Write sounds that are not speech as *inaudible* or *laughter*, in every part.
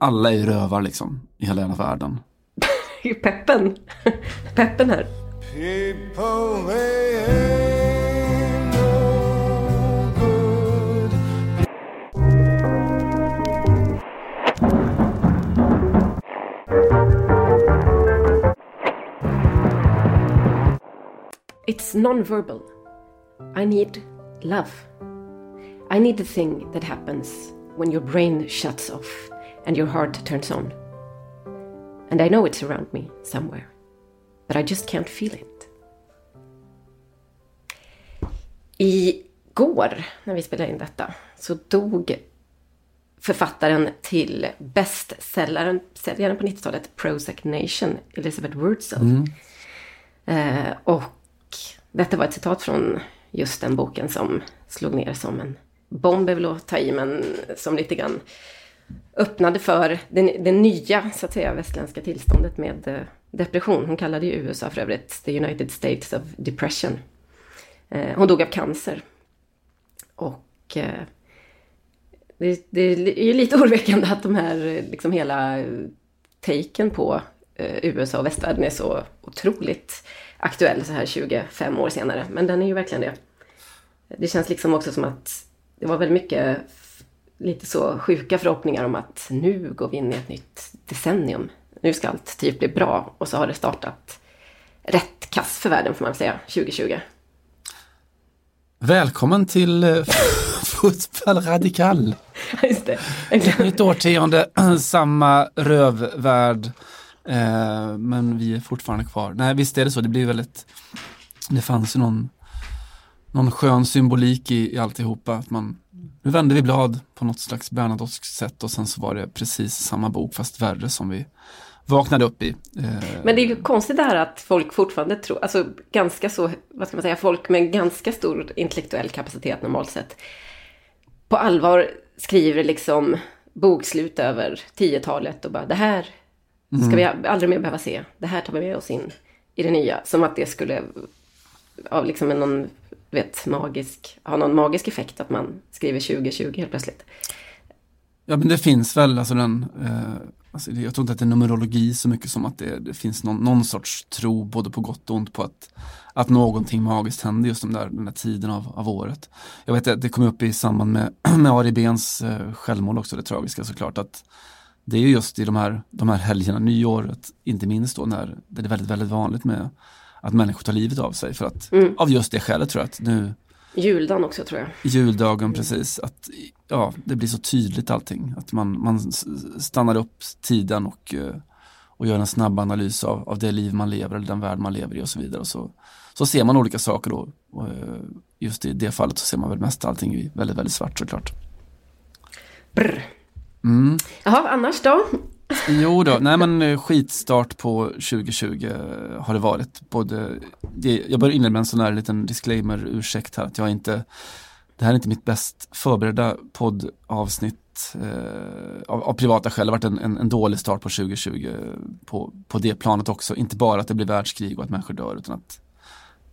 alla är ju rövar liksom i hela jävla världen. *laughs* Peppen. Peppen här. It's non-verbal. I need love. I need the thing that happens when your brain shuts off and your heart turns on. And I know it's around me somewhere, but I just can't feel it. Igår, när vi spelade in detta, så dog författaren till bästsäljaren säljaren på 90-talet, Prozac Nation, Elizabeth Wurtzel. Eh, och detta var ett citat från just den boken som slog ner som en bomb är väl att ta i, men som lite grann öppnade för det, det nya, så att säga, västländska tillståndet med eh, depression. Hon kallade ju USA för övrigt the United States of Depression. Eh, hon dog av cancer. Och eh, det, det är ju lite *laughs* oroväckande att de här, liksom hela taken på USA och västvärlden är så otroligt aktuell så här 25 år senare. Men den är ju verkligen det. Det känns liksom också som att det var väldigt mycket lite så sjuka förhoppningar om att nu går vi in i ett nytt decennium. Nu ska allt typ bli bra. Och så har det startat rätt kass för världen får man säga, 2020. Välkommen till eh, *laughs* Fotboll Radikal. Just det. Nytt årtionde, *clears throat* samma rövvärld. Eh, men vi är fortfarande kvar. Nej, visst är det så. Det blir väldigt... Det fanns ju någon, någon skön symbolik i, i alltihopa. Att man, nu vände vi blad på något slags Bernadottskt sätt och sen så var det precis samma bok fast värre som vi vaknade upp i. Eh, Men det är ju konstigt det här att folk fortfarande tror, alltså ganska så, vad ska man säga, folk med ganska stor intellektuell kapacitet normalt sett, på allvar skriver liksom bokslut över 10-talet och bara det här ska vi aldrig mer behöva se. Det här tar vi med oss in i det nya. Som att det skulle av liksom en du vet, magisk, ha någon magisk effekt att man skriver 2020 helt plötsligt. Ja men det finns väl, alltså den, eh, alltså det- jag tror inte att det är numerologi så mycket som att det, det finns någon, någon sorts tro både på gott och ont på att, att någonting magiskt händer just de där, den där tiden av, av året. Jag vet att det kom upp i samband med, *clears throat* med Ari Bens eh, självmål också, det tragiska såklart att det är just i de här, de här helgerna, nyåret, inte minst då när det är väldigt, väldigt vanligt med att människor tar livet av sig för att, av just det skälet tror jag att nu Juldagen också tror jag. juldagen precis, att ja, det blir så tydligt allting. Att man, man stannar upp tiden och, eh, och gör en snabb analys av, av det liv man lever eller den värld man lever i och så vidare. Och så, så ser man olika saker då. Och eh, just i det fallet så ser man väl mest allting i väldigt, väldigt svart såklart. Brr. Mm. Jaha, annars då? Jo då, nej men eh, skitstart på 2020 har det varit. Både, det, jag börjar inleda med en sån här liten disclaimer, ursäkt här att jag inte, det här är inte mitt bäst förberedda poddavsnitt eh, av, av privata skäl. Det har varit en, en, en dålig start på 2020 på, på det planet också. Inte bara att det blir världskrig och att människor dör utan att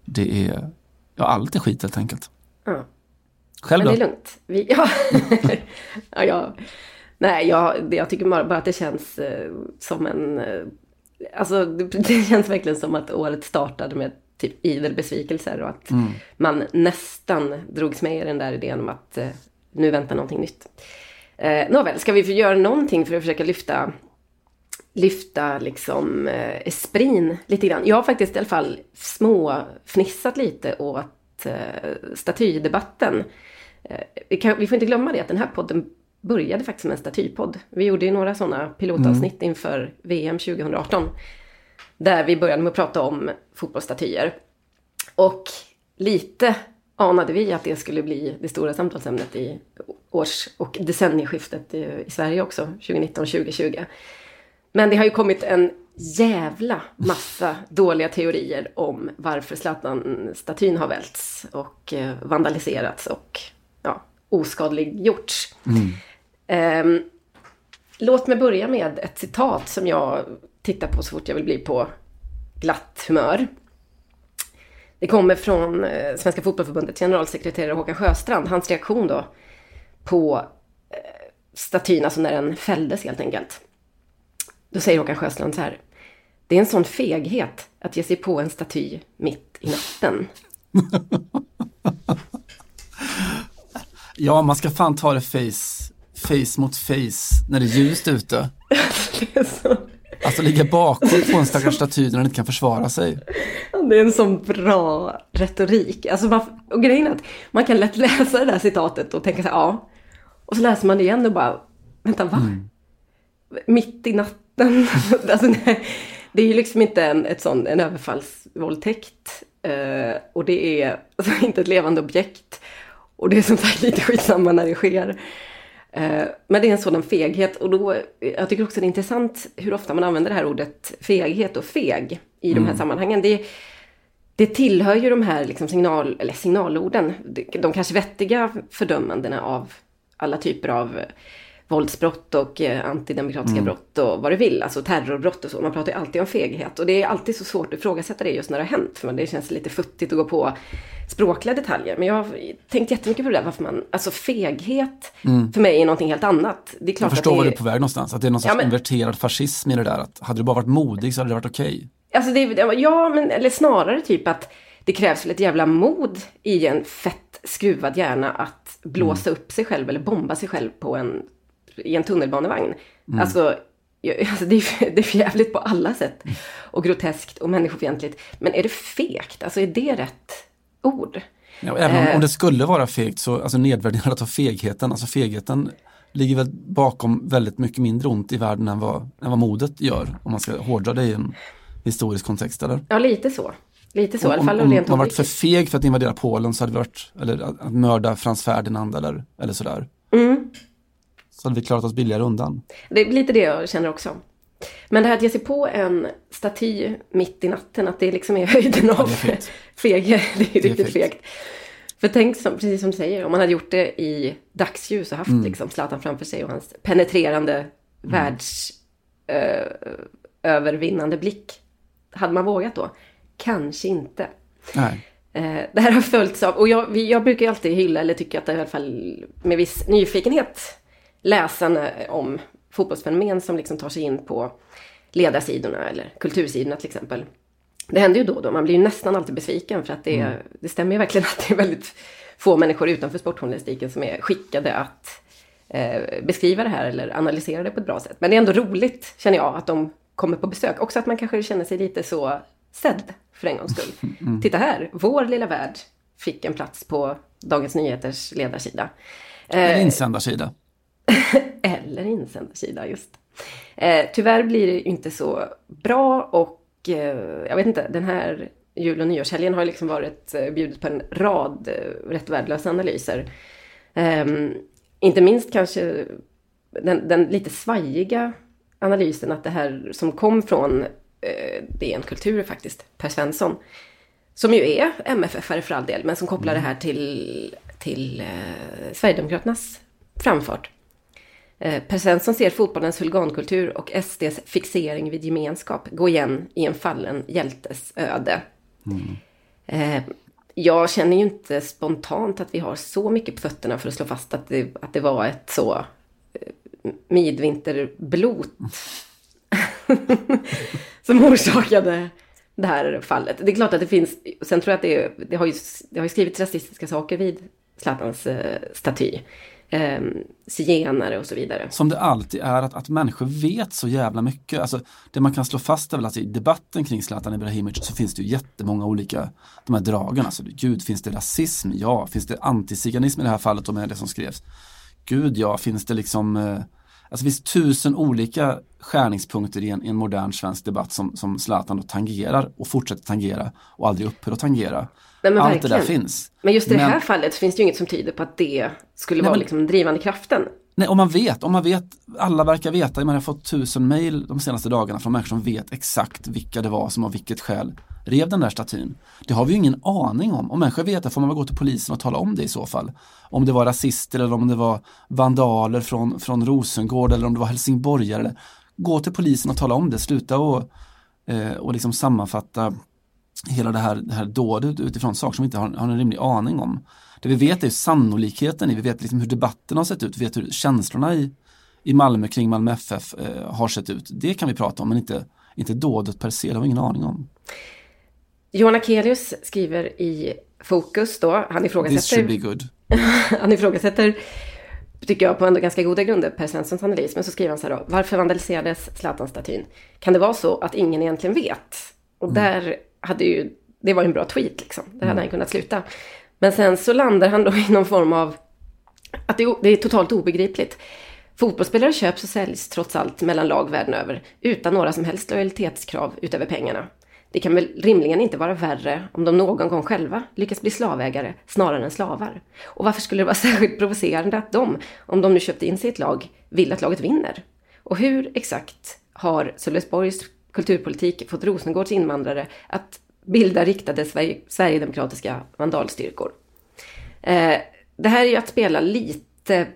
det är, ja allt är skit helt enkelt. Ja. Själv Men då? det är lugnt. Vi, ja. *laughs* ja, ja. Nej, jag, jag tycker bara att det känns eh, som en... Eh, alltså, det, *laughs* känns verkligen som att året startade med typ idel besvikelser och att man nästan drogs med i den där idén om att eh, nu väntar någonting nytt. Eh, Nåväl, ska vi göra någonting för att försöka lyfta lyfta liksom eh, esprin lite grann. Jag har faktiskt i alla fall små fnissat lite åt eh, statydebatten. Eh, vi, kan, vi får inte glömma det att den här podden började faktiskt med en statypodd. Vi gjorde ju några sådana pilotavsnitt inför VM 2018. Där vi började med att prata om fotbollsstatyer. Och lite anade vi att det skulle bli det stora samtalsämnet i års och decennieskiftet i, i Sverige också, 2019-2020. Men det har ju kommit en jävla massa dåliga teorier om varför Zlatan-statyn har välts och eh, vandaliserats och oskadliggjorts. Ehm, låt mig börja med ett citat som jag tittar på så fort jag vill bli på glatt humör. Det kommer från eh, Svenska Fotbollförbundets generalsekreterare Håkan Sjöstrand. Hans reaktion då på eh, statyn, alltså när den fälldes helt enkelt. Då säger Håkan Sjöstrand så här. Det är en sån feghet att ge sig på en staty mitt i natten. *laughs* Ja, man ska fan ta det face, face mot face när det är ljust ute. Det är, så, Alltså ligga bakom på en stackars staty när den inte kan försvara sig. det är en sån bra retorik. Alltså man, och grejen är att man kan lätt läsa det där citatet och tänka så här, ja. Och så läser man det igen och bara, vänta va? Mitt i natten. *laughs* alltså, nej, det är ju liksom inte en, ett sån, en överfallsvåldtäkt. Eh, och det är alltså, inte ett levande objekt. Och det är som sagt *laughs* lite skitsamma när det sker. Eh, Men det är en sådan feghet och då, jag tycker också det är intressant hur ofta man använder det här ordet feghet och feg i de här sammanhangen. Det, det tillhör ju de här liksom signal, eller signalorden, de- kanske vettiga fördömandena av alla typer av våldsbrott och eh, antidemokratiska brott och vad du vill, alltså terrorbrott och så. Man pratar ju alltid om feghet och det är alltid så svårt att ifrågasätta det just när det har hänt, för det känns lite futtigt att gå på språkliga detaljer. Men jag har tänkt jättemycket på det där, varför man, alltså feghet för mig är någonting helt annat. Det är klart Jag förstår att var det du är på väg någonstans, att det är någon sorts Ja, men- inverterad fascism i det där. Att hade du bara varit modig så hade det varit okej. Alltså det, ja, men eller snarare typ att det krävs väl ett jävla mod i en fett skruvad hjärna att blåsa upp sig själv eller bomba sig själv på en, i en tunnelbanevagn. Alltså, jag- *laughs* alltså det, är, för- det är jävligt på alla sätt. Och groteskt och människofientligt. Men är det fegt? Alltså är det rätt ord? Ja, även om, Eh. om det skulle vara fegt så, alltså nedvärderat av fegheten, alltså fegheten ligger väl bakom väldigt mycket mindre ont i världen än vad, än vad modet gör. Om man ska hårdra det i en historisk kontext eller? Ja, lite så. Lite så, i alla om, fall om rent man varit för feg för att invadera Polen så hade vi varit, eller att, att mörda Frans Ferdinand eller, eller sådär. Mm. Hade vi klarat oss billigare undan. Det är lite det jag känner också. Men det här att ge sig på en staty mitt i natten, att det liksom är höjden av det är feghet. *laughs* *laughs* Det är är riktigt fegt. För tänk, som, precis som du säger, om man hade gjort det i dagsljus och haft Mm. liksom Zlatan framför sig och hans penetrerande världs eh, övervinnande blick. Hade man vågat då? Kanske inte. Nej. Eh, det här har följts av, och jag, jag brukar ju alltid hylla, eller tycka att det i alla fall med viss nyfikenhet läsa när- om fotbollsfenomen som liksom tar sig in på ledarsidorna eller kultursidorna till exempel. Det händer ju då och då, man blir ju nästan alltid besviken för att det, är- det stämmer ju verkligen att det är väldigt få människor utanför sportjournalistiken som är skickade att eh, beskriva det här eller analysera det på ett bra sätt. Men det är ändå roligt, känner jag, att de kommer på besök. Också att man kanske känner sig lite så sedd för en gångs skull. *laughs* Titta här, vår lilla värld fick en plats på Dagens Nyheters ledarsida. En Eh, insändarsida. *laughs* eller insändarsida, just. Eh, tyvärr blir det inte så bra och eh, jag vet inte, den här jul och nyårshelgen har liksom varit eh, bjudit på en rad eh, rätt värdelösa analyser. Ehm, inte minst kanske den, den lite svajiga analysen att det här som kom från eh, DN Kultur faktiskt, Per Svensson, som ju är MFF-are för all del, men som kopplar det här till, till eh, Sverigedemokraternas framfart. Eh, per Svensson ser fotbollens huligankultur och SDs fixering vid gemenskap gå igen i en fallen hjältes öde. Mm. jag känner ju inte spontant att vi har så mycket på fötterna för att slå fast att det, att det var ett så eh, midvinterblot *laughs* som orsakade det här fallet. Det är klart att det finns, sen tror jag att det, det, har, ju, det har ju skrivits rasistiska saker vid Zlatans staty. Eh, zigenare och så vidare. Som det alltid är, att, att människor vet så jävla mycket. Alltså, det man kan slå fast är väl att i debatten kring Zlatan Ibrahimovic så finns det ju jättemånga olika, de här dragen. Alltså, gud, finns det rasism? Ja. Finns det antiziganism i det här fallet, om det är det som skrevs? Gud ja, finns det liksom eh, Alltså det finns tusen olika skärningspunkter i en, i en modern svensk debatt som, som Zlatan då tangerar och fortsätter tangera och aldrig upphör att tangera. Nej, men Allt det där verkligen. finns. Men just i det Men- här fallet finns det ju inget som tyder på att det skulle Nej, vara liksom den drivande kraften. Nej, om man vet, om man vet, alla verkar veta, man har fått tusen mejl de senaste dagarna från människor som vet exakt vilka det var som av vilket skäl rev den där statyn. Det har vi ju ingen aning om. Om människor vet det får man väl gå till polisen och tala om det i så fall. Om det var rasister eller om det var vandaler från, från Rosengård eller om det var helsingborgare. Eller, gå till polisen och tala om det, sluta och, eh, och liksom sammanfatta hela det här, det här dådet utifrån saker som vi inte har, har en rimlig aning om. Det vi vet är sannolikheten i, vi vet liksom hur debatten har sett ut, vi vet hur känslorna i, i Malmö kring Malmö FF eh, har sett ut. Det kan vi prata om men inte, inte dådet per se, det har vi ingen aning om. Johan Akelius skriver i Fokus då, han This should ifrågasätter, be good. *laughs* han ifrågasätter tycker jag på ändå ganska goda grunder Per Svenssons analys. Men så skriver han så här då, varför vandaliserades Zlatan-statyn? Kan det vara så att ingen egentligen vet? Och där hade ju, det var ju en bra tweet liksom, där hade han kunnat sluta. Men sen så landar han då i någon form av, att det, är det är totalt obegripligt. Fotbollsspelare köps och säljs trots allt mellan lag världen över utan några som helst lojalitetskrav utöver pengarna. Det kan väl rimligen inte vara värre om de någon gång själva lyckas bli slavägare snarare än slavar. Och varför skulle det vara *laughs* särskilt provocerande att de, om de nu köpte in sig i ett lag, vill att laget vinner? Och hur exakt har Sölvesborgs kulturpolitik fått Rosengårds invandrare att bilda riktade Sverigedemokratiska vandalstyrkor? Eh, det här är ju att spela lite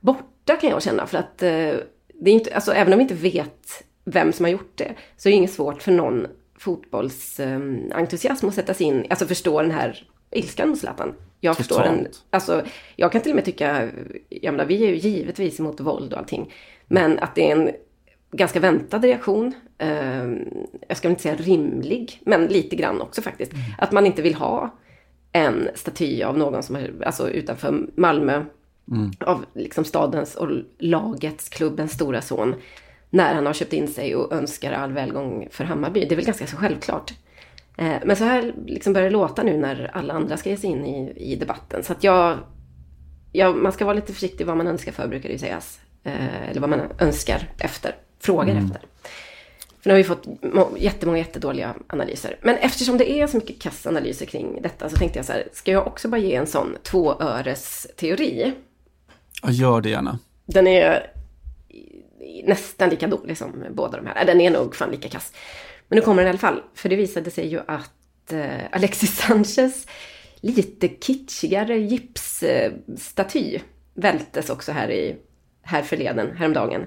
borta kan jag känna. För att eh, det är inte, alltså, även om vi inte vet vem som har gjort det, så är det inget svårt för någon fotbollsentusiasm att sätta sig in, alltså förstå den här ilskan hos Zlatan. Jag förstår den, alltså jag kan till och med tycka, jag menar vi är ju givetvis emot våld och allting, men att det är en ganska väntad reaktion. Eh, jag ska väl inte säga rimlig, men lite grann också faktiskt. Att man inte vill ha en staty av någon som är alltså utanför Malmö, av liksom stadens och lagets, klubbens stora son, när han har köpt in sig och önskar all välgång för Hammarby. Det är väl ganska så självklart. Eh, men så här liksom börjar det låta nu när alla andra ska ge sig in i, i debatten. Så att jag, ja, man ska vara lite försiktig vad man önskar för, brukar det ju sägas. Eh, eller vad man önskar efter, frågar efter. För nu har vi fått må- jättemånga jättedåliga analyser. Men eftersom det är så mycket kassanalyser kring detta så tänkte jag så här, ska jag också bara ge en sån tvåöres teori? Ja, gör det gärna. Den är nästan lika dålig som båda de här. Äh, den är nog fan lika kass. Men nu kommer den i alla fall. För det visade sig ju att eh, Alexis *laughs* Sanchez lite kitschigare gipsstaty vältes också här i här förleden, häromdagen.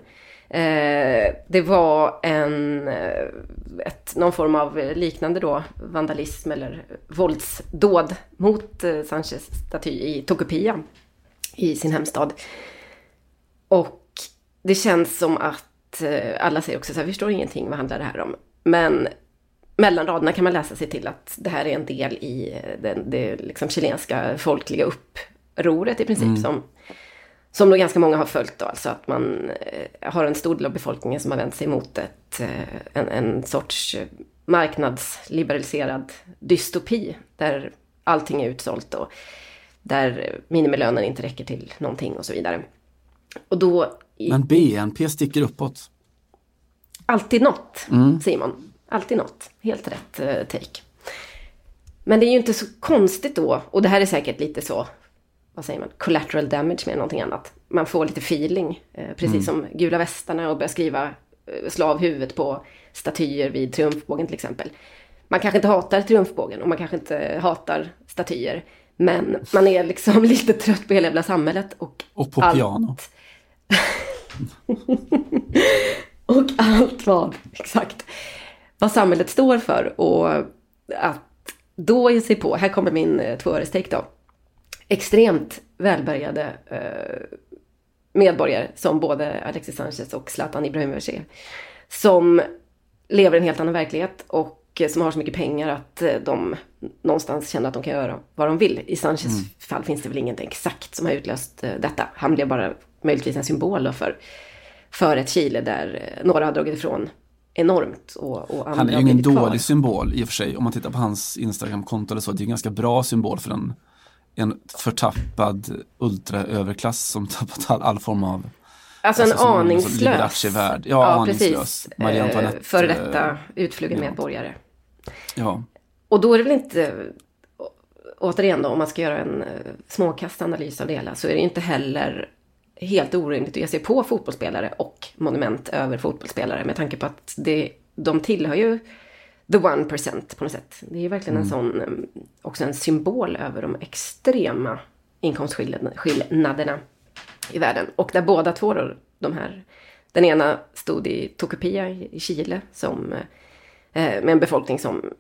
Eh, det var en, eh, ett, någon form av liknande då vandalism eller våldsdåd mot eh, Sanchez staty i Tokopia i sin hemstad. Och det känns som att eh, alla säger också så här, vi förstår ingenting, vad handlar det här om? Men mellan raderna kan man läsa sig till att det här är en del i eh, den, det liksom chilenska folkliga upproret i princip som, som då ganska många har följt då, alltså att man eh, har en stor del av befolkningen som har vänt sig mot ett, en, en sorts marknadsliberaliserad dystopi där allting är utsålt och där minimilönen inte räcker till någonting och så vidare. Och då, Men BNP sticker uppåt. alltid något, Simon. Alltid något. Helt rätt eh, take. Men det är ju inte så konstigt då, och det här är säkert lite så, vad säger man, collateral damage med någonting annat. Man får lite feeling, eh, precis som gula västarna och börjar skriva, eh, slå av huvudet på statyer vid triumfbågen till exempel. Man kanske inte hatar triumfbågen och man kanske inte hatar statyer. Men man är liksom *laughs* lite trött på hela jävla samhället och Och på allt- piano. *laughs* och allt vad, exakt, vad samhället står för. Och att då ge sig på, här kommer min eh, tvåörestake då, extremt välbärgade eh, medborgare som både Alexis Sanchez och Zlatan Ibrahimovic är. Som lever i en helt annan verklighet och som har så mycket pengar att eh, de någonstans känner att de kan göra vad de vill. I Sanchez fall finns det väl inget exakt som har utlöst eh, detta. Han blev bara möjligtvis en symbol då för, för ett Chile där eh, några har dragit ifrån enormt och, och andra Han är ju ingen kvar. dålig symbol i och för sig. Om man tittar på hans Instagram-konto eller så. Det är en ganska bra symbol för en, en förtappad ultraöverklass som tappat all, all form av Alltså en Alltså som aningslös. Liberace-värld. Ja, aningslös. precis. Marie Eh, Antoinette, Före detta eh, utflugen ja. medborgare. Ja, Och då är det väl inte, återigen då, om man ska göra en småkastanalys av det hela, så är det inte heller helt orimligt att ge sig på fotbollsspelare och monument över fotbollsspelare med tanke på att det, de tillhör ju the one percent på något sätt. Det är ju verkligen en sån, eh, också en symbol över de extrema inkomstskillnaderna i världen. Och där båda två då, de här, den ena stod i Tokopia i Chile som, eh, med en befolkning som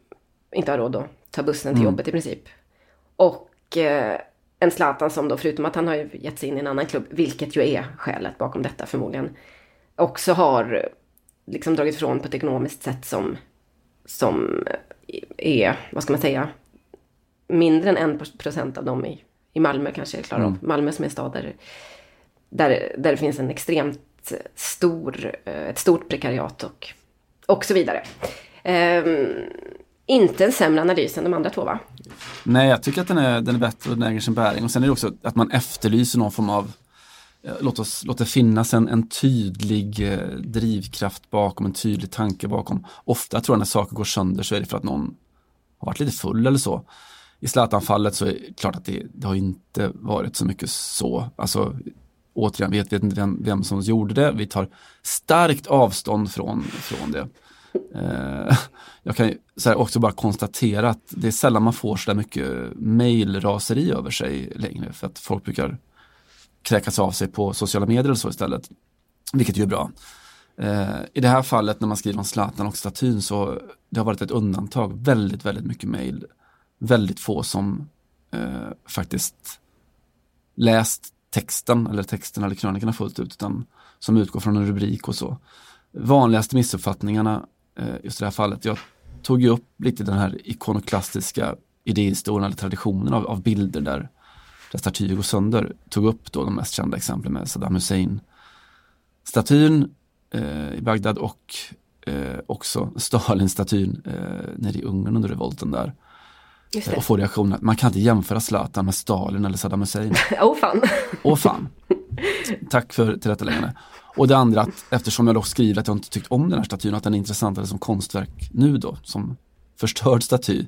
inte har råd att ta bussen till jobbet i princip. Och eh, en Zlatan som då, förutom att han har ju gett sig in i en annan klubb, vilket ju är skälet bakom detta förmodligen, också har liksom dragit ifrån på ett ekonomiskt sätt som, som är, vad ska man säga, mindre än en procent av dem i, i Malmö kanske klarar av. Malmö som är en stad där, där, där det finns en extremt stor, eh, ett stort prekariat och, och så vidare. Ehm, inte en sämre analys än de andra två va? Nej, jag tycker att den är, den är bättre och den äger sin bäring. Och sen är det också att man efterlyser någon form av eh, Låt, oss, låt det finnas en, en tydlig eh, drivkraft bakom, en tydlig tanke bakom. Ofta tror jag när saker går sönder så är det för att någon har varit lite full eller så. I Zlatan-fallet så är det klart att det, det, har inte varit så mycket så. Alltså, återigen, vi vet, vet inte vem, vem som gjorde det. Vi tar starkt avstånd från, från det. Eh, *laughs* jag kan så också bara konstatera att det är sällan man får så där mycket mailraseri över sig längre för att folk brukar kräkas av sig på sociala medier och så istället. Vilket ju är bra. Eh, I det här fallet när man skriver om Zlatan och statyn så det har varit ett undantag. Väldigt, väldigt mycket mail. Väldigt få som eh, faktiskt läst texten eller texten eller krönikorna fullt ut utan som utgår från en rubrik och så. Vanligaste missuppfattningarna just i det här fallet. Jag tog ju upp lite den här ikonoklastiska idéhistorien eller traditionen av, av bilder där, där statyer går sönder. Tog upp då de mest kända exemplen med Saddam Hussein statyn eh, i Bagdad och eh, också Stalin-statyn eh, nere i Ungern under revolten där. Och få reaktionen att man kan inte jämföra Zlatan med Stalin eller Saddam Hussein. *laughs* Åh oh, fan. Åh oh, fan. Tack för tillrättaläggande. Och det andra att eftersom jag då skriver att jag inte tyckt om den här statyn, att den är intressantare som konstverk nu då, som förstörd staty.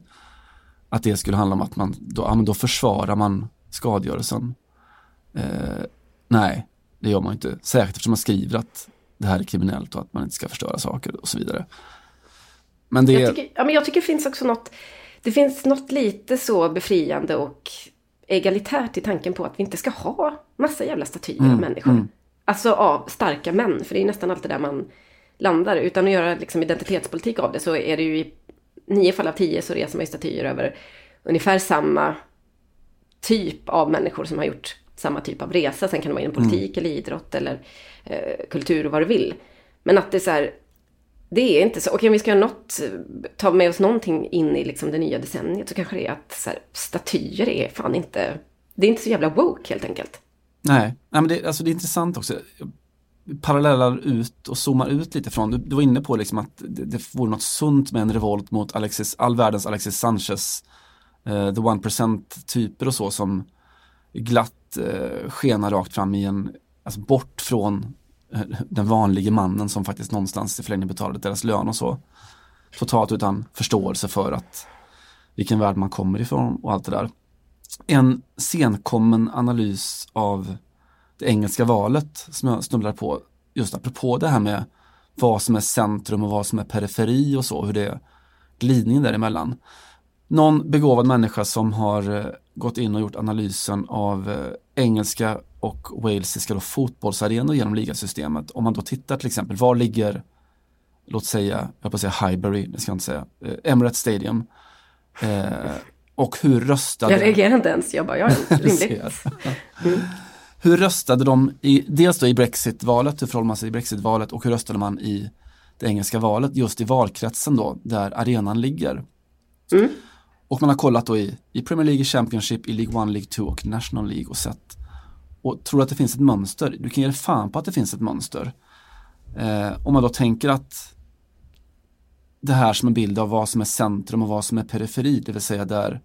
Att det skulle handla om att man, då, ja, men då försvarar man skadegörelsen. Eh, nej, det gör man inte. Särskilt eftersom man skriver att det här är kriminellt och att man inte ska förstöra saker och så vidare. Men det... Jag tycker, ja, men jag tycker det finns också något, det finns något lite så befriande och egalitärt i tanken på att vi inte ska ha massa jävla statyer mm, av människor. Mm. Alltså av starka män, för det är nästan alltid där man landar. Utan att göra liksom identitetspolitik av det så är det ju i nio fall av tio så reser man ju statyer över ungefär samma typ av människor som har gjort samma typ av resa. Sen kan det vara inom politik mm. eller idrott eller eh, kultur och vad du vill. Men att det är så här, det är inte så. Okej, om vi ska göra något, ta med oss någonting in i liksom det nya decenniet så kanske det är att så här, statyer är fan inte, det är inte så jävla woke helt enkelt. Nej, Nej men det, alltså det är intressant också. Parallellar ut och zoomar ut lite från, du, du var inne på liksom att det, det vore något sunt med en revolt mot Alexis, all världens Alexis Sanchez, uh, the one percent typer och så som glatt uh, skenar rakt fram i en, alltså bort från Eh, den vanliga mannen som faktiskt någonstans i förlängningen betalade deras lön och så. Totalt utan förståelse för att vilken värld man kommer ifrån och allt det där en senkommen analys av det engelska valet som jag snubblar på just apropå det här med vad som är centrum och vad som är periferi och så, hur det är glidningen däremellan. Någon begåvad människa som har eh, gått in och gjort analysen av eh, engelska och walesiska fotbollsarenor genom ligasystemet. Om man då tittar till exempel, var ligger, låt säga, jag på säga Highbury, det ska jag inte säga, eh, Emirates Stadium. Eh, och hur röstade... Jag reagerar inte ens, jag bara, ja, *laughs* rimligt. mm. Hur röstade de, i, dels då i Brexit-valet, hur förhåller man sig i Brexit-valet och hur röstade man i det engelska valet, just i valkretsen då, där arenan ligger. Mm. Och man har kollat då i, i Premier League, Championship, i League 1, League 2 och National League och sett och tror att det finns ett mönster. Du kan ge fan på att det finns ett mönster. Eh, om man då tänker att det här som en bild av vad som är centrum och vad som är periferi, det vill säga där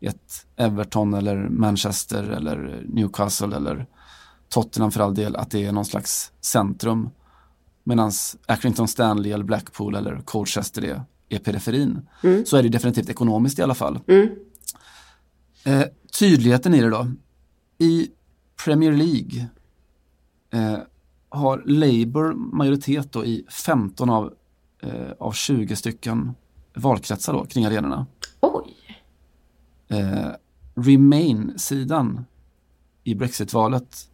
ett Everton eller Manchester eller Newcastle eller Tottenham för all del, att det är någon slags centrum. Medan Accrington Stanley eller Blackpool eller Colchester är, är periferin. Mm. Så är det definitivt ekonomiskt i alla fall. Mm. Eh, tydligheten i det då. I Premier League eh, har Labour majoritet då i 15 av, eh, av 20 stycken valkretsar då kring arenorna. Oj! eh, Remain-sidan i Brexit-valet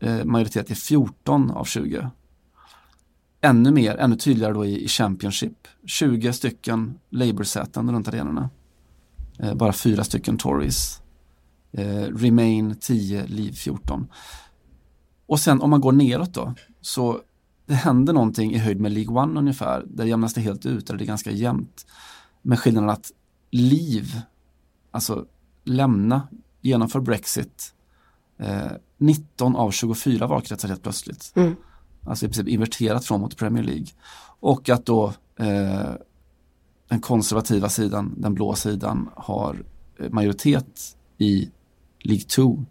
eh, majoritet är 14 av 20. Ännu mer, ännu tydligare då i, i Championship. 20 stycken Labour-säten runt arenorna. Eh, bara fyra stycken Tories. Eh, Remain 10, Liv 14. Och sen om man går neråt då, så det händer någonting i höjd med League One ungefär. Där jämnas det helt ut, eller det är ganska jämnt. Med skillnaden att Liv, alltså lämna, genomför Brexit. Eh, 19 av 24 valkretsar helt plötsligt. Mm. Alltså i princip inverterat från mot Premier League. Och att då eh, den konservativa sidan, den blå sidan, har eh, majoritet i League 2.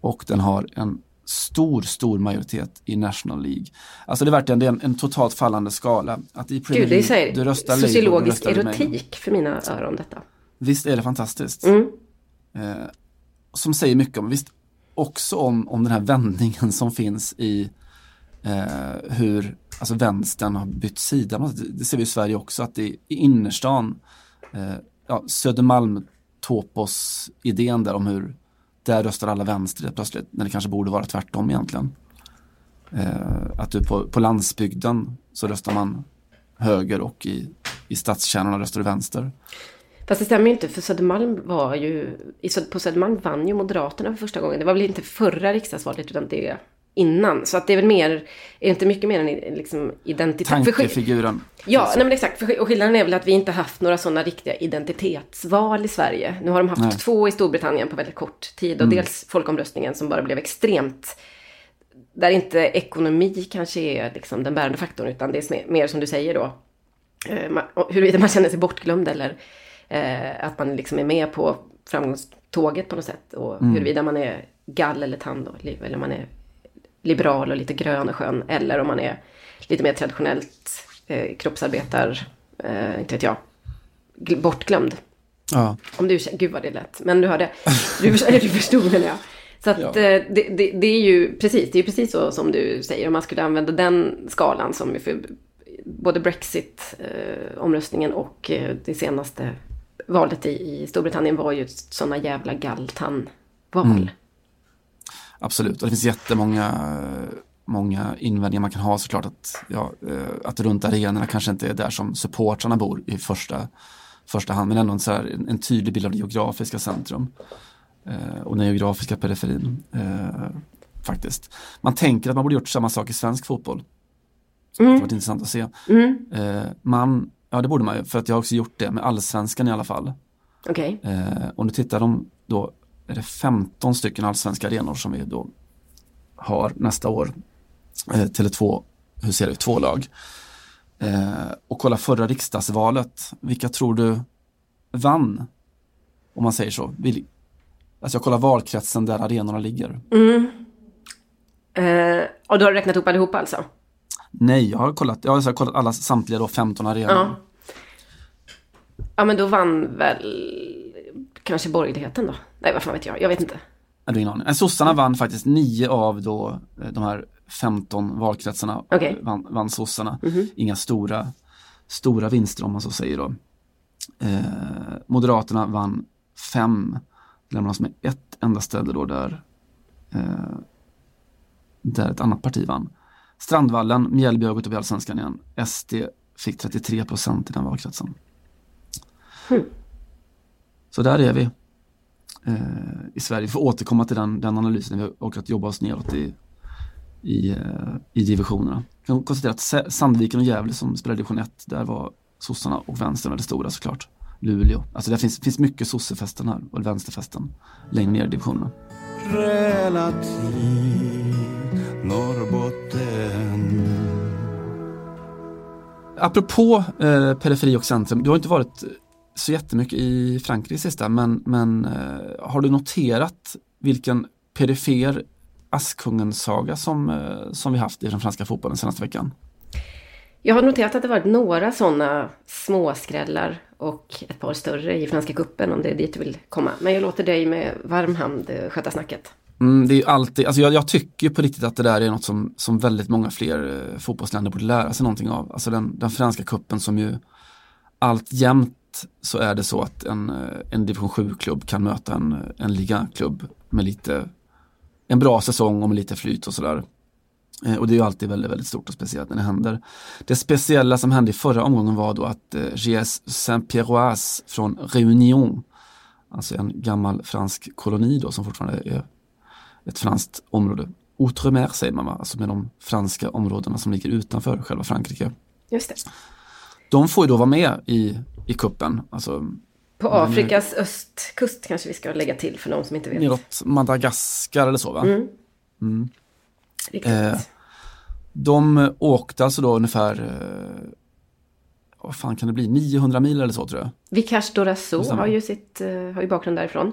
Och den har en stor, stor majoritet i National League. Alltså det är verkligen det är en, en totalt fallande skala. Att i Premier Gud, det är så League, du här, röstar Labour, du sociologisk röstar erotik för mina öron detta. Visst är det fantastiskt. Mm. Eh, som säger mycket om, visst också om, om den här vändningen som finns i eh, hur alltså vänstern har bytt sida. Det, ser vi i Sverige också att det i innerstan, eh, ja, Södermalm, Topos idén där om hur där röstar alla vänster helt plötsligt när det kanske borde vara tvärtom egentligen. Eh, att du på, på landsbygden så röstar man höger och i, i stadskärnorna röstar du vänster. Fast det stämmer ju inte, för Södermalm var ju... På Södermalm vann ju Moderaterna för första gången. Det var väl inte förra riksdagsvalet, utan det innan. Så att det är väl mer... Är det inte mycket mer än liksom identitet? Tankefiguren. Ja, nej men exakt. Och skillnaden är väl att vi inte haft några sådana riktiga identitetsval i Sverige. Nu har de haft Nej. två i Storbritannien på väldigt kort tid. Och dels folkomröstningen som bara blev extremt... Där inte ekonomi kanske är liksom den bärande faktorn, utan det är mer- som du säger då. Eh, huruvida man känner sig bortglömd eller eh, att man liksom är med på framgångståget på något sätt. Och huruvida man är gall eller tand eller man är liberal och lite grön och skön. Eller om man är lite mer traditionellt eh, kroppsarbetar, eh, inte vet jag, gl- bortglömd. Ja. Om du, gud vad det lät, men du hörde. Du, *laughs* du förstod menar jag. Så att Ja. eh, det, det, det är ju precis, det är precis så som du säger. Om man skulle använda den skalan som för både Brexit-omröstningen och eh, det senaste valet i, i Storbritannien var ju sådana jävla galtan-val. Mm. Absolut, och det finns jättemånga många invändningar man kan ha såklart att, ja, eh, att runt arenorna kanske inte är där som supportrarna bor i första, första hand men ändå en, så här, en, en tydlig bild av det geografiska centrum eh, och den geografiska periferin eh, faktiskt. Man tänker att man borde gjort samma sak i svensk fotboll. Det har varit intressant att se. Mm. Eh, man, ja det borde man ju för att jag har också gjort det med allsvenskan i alla fall. Okej. Eh, och nu tittar de då, är det 15 stycken allsvenska arenor som vi då har nästa år. Eh, Tele2 hur ser det ut? Två lag. Eh, och kolla förra riksdagsvalet, vilka tror du vann? Om man säger så. Alltså jag kollar valkretsen där arenorna ligger. Eh, och då har du räknat ihop allihopa alltså? Nej, jag har kollat, jag har alltså kollat alla samtliga då 15 arenor. Ja. Ja men då vann väl kanske borgerligheten då? Nej vad fan vet jag, jag vet inte. Jag har ingen aning. Sossarna vann faktiskt nio av då eh, de här 15 valkretsarna. Eh, Vann, vann sossarna. Inga stora, stora vinster om man så säger då. Eh, Moderaterna vann fem. Lämnas med ett enda ställe då där, eh, där ett annat parti vann. Strandvallen, Mjällby har gått upp i Allsvenskan igen. SD fick 33 procent i den valkretsen. Så där är vi eh, i Sverige. Vi får återkomma till den, den analysen när vi har orkat jobba oss neråt i, i, eh, i divisionerna. Jag kan konstatera att Sa- Sandviken och Gävle som spelade division 1, där var sossarna och vänstern väldigt stora såklart. Luleå. Alltså det finns, finns mycket sossefästen här, och vänsterfästen, längre ner i divisionerna. Relativ Norrbotten Apropå eh, periferi och centrum, du har inte varit så jättemycket i Frankrike sista, men, men eh, har du noterat vilken perifer Askungen-saga som, eh, som vi haft i den franska fotbollen senaste veckan? Jag har noterat att det varit några sådana småskrällar och ett par större i Franska cupen om det är dit du vill komma. Men jag låter dig med varm hand eh, sköta snacket. Mm, det är alltid, alltså jag, jag tycker på riktigt att det där är något som, som väldigt många fler eh, fotbollsländer borde lära sig någonting av. Alltså den, den franska kuppen som ju allt jämt så är det så att en, eh, en division 7-klubb kan möta en, en ligaklubb med lite, en bra säsong och med lite flyt och sådär. Eh, Och det är ju alltid väldigt, väldigt stort och speciellt när det händer. Det speciella som hände i förra omgången var då att eh, GS Saint-Pierroise från Réunion Alltså en gammal fransk koloni då som fortfarande är ett franskt område. Outremer säger man va? Alltså med de franska områdena som ligger utanför själva Frankrike. Just det. De får ju då vara med i, i kuppen. Alltså På Afrikas östkust kanske vi ska lägga till för de som inte vet. neråt Madagaskar eller så va? Mm. Riktigt. Eh, De åkte alltså då ungefär, eh, vad fan kan det bli, 900 mil eller så tror jag. Vikash stämmer. har ju, sitt, eh, har ju bakgrund därifrån.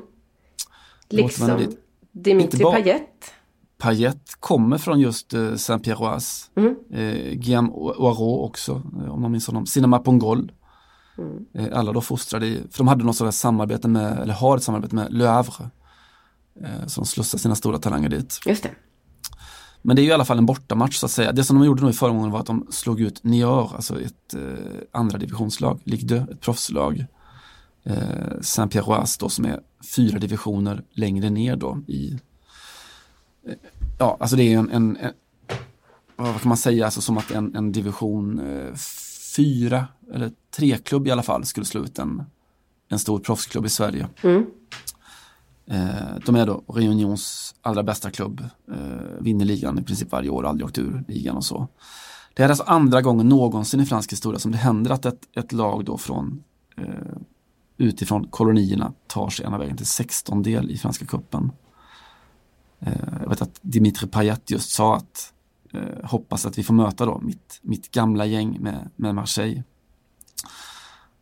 Liksom. Dimitri Payet. Payet kommer från just eh, Saint-Pierroise. Mm. Eh, Guillaume Oiro också, eh, om man minns honom. Cinema Pongol. Mm. Eh, alla då fostrade i, för de hade något sådant samarbete med, eller har ett samarbete med Le Havre. Eh, som slussar sina stora talanger dit. Just det. Men det är ju i alla fall en bortamatch så att säga. Det som de gjorde nu i förra gången var att de slog ut Niort, alltså ett eh, andra divisionslag, Ligue 2, ett proffslag. Eh, Saint-Pierroise då som är fyra divisioner längre ner då i eh, Ja, alltså det är en, en, en vad kan man säga, alltså som att en, en division eh, fyra eller tre klubb i alla fall skulle slå ut en, en stor proffsklubb i Sverige. Mm. Eh, de är då Reunions allra bästa klubb. Eh, vinner ligan i princip varje år, aldrig åkt ur ligan och så. Det är alltså andra gången någonsin i fransk historia som det händer att ett, ett lag då från eh, utifrån kolonierna tar sig ena vägen till 16 del i Franska cupen. Eh, jag vet att Dimitri Payet just sa att eh, hoppas att vi får möta då mitt, mitt gamla gäng med, med Marseille.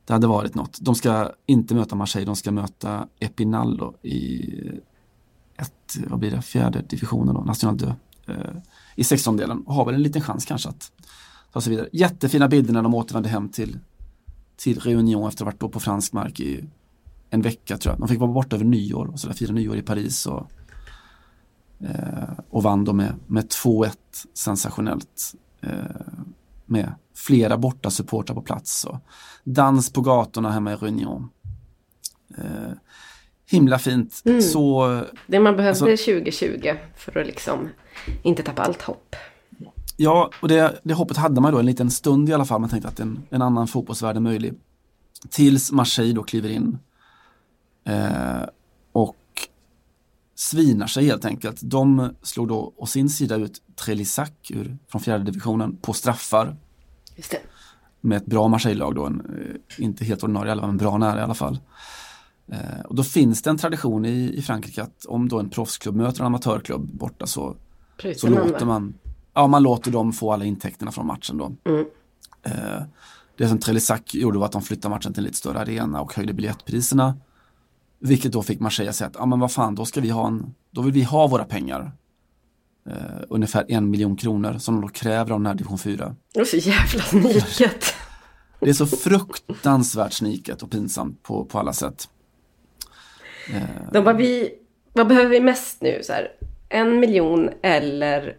Det hade varit något. De ska inte möta Marseille, de ska möta Epinal i ett, vad blir det, fjärde divisionen då, National Deux, Eh, I 16-delen och har väl en liten chans kanske att ta sig vidare. Jättefina bilder när de återvände hem till, till Reunion efter att ha varit då på fransk mark i en vecka tror jag. De fick vara borta över nyår och så där, fira nyår i Paris och, eh, och vann då med, med 2-1 sensationellt. Eh, med flera borta supportrar på plats. Och dans på gatorna hemma i Reunion. Eh, himla fint. Mm. Så Det man behövde Alltså- 2020 för att liksom inte tappa allt hopp. Ja, och det, det hoppet hade man då en liten stund i alla fall. Man tänkte att en, en annan fotbollsvärld är möjlig. Tills Marseille då kliver in. Eh, svinar sig helt enkelt. De slog då å sin sida ut Trélissac ur, från fjärde divisionen på straffar. Just det. med ett bra Marseille-lag då, en, eh, inte helt ordinarie alla, men bra nära i alla fall. Eh, och då finns det en tradition i, i Frankrike att om då en proffsklubb möter en amatörklubb borta så, så låter man, ja man låter dem få alla intäkterna från matchen då. Mm. Eh, det som Trélissac gjorde var att de flyttade matchen till en lite större arena och höjde biljettpriserna. Vilket då fick Marseille att säga att, ja men vad fan, då ska vi ha en, då vill vi ha våra pengar. Eh, ungefär en miljon kronor som de då kräver av den här division 4. Det var så jävla sniket. Det är så fruktansvärt sniket och pinsamt på, på alla sätt. Eh, De bara, vi, vad behöver vi mest nu? Så här, en miljon eller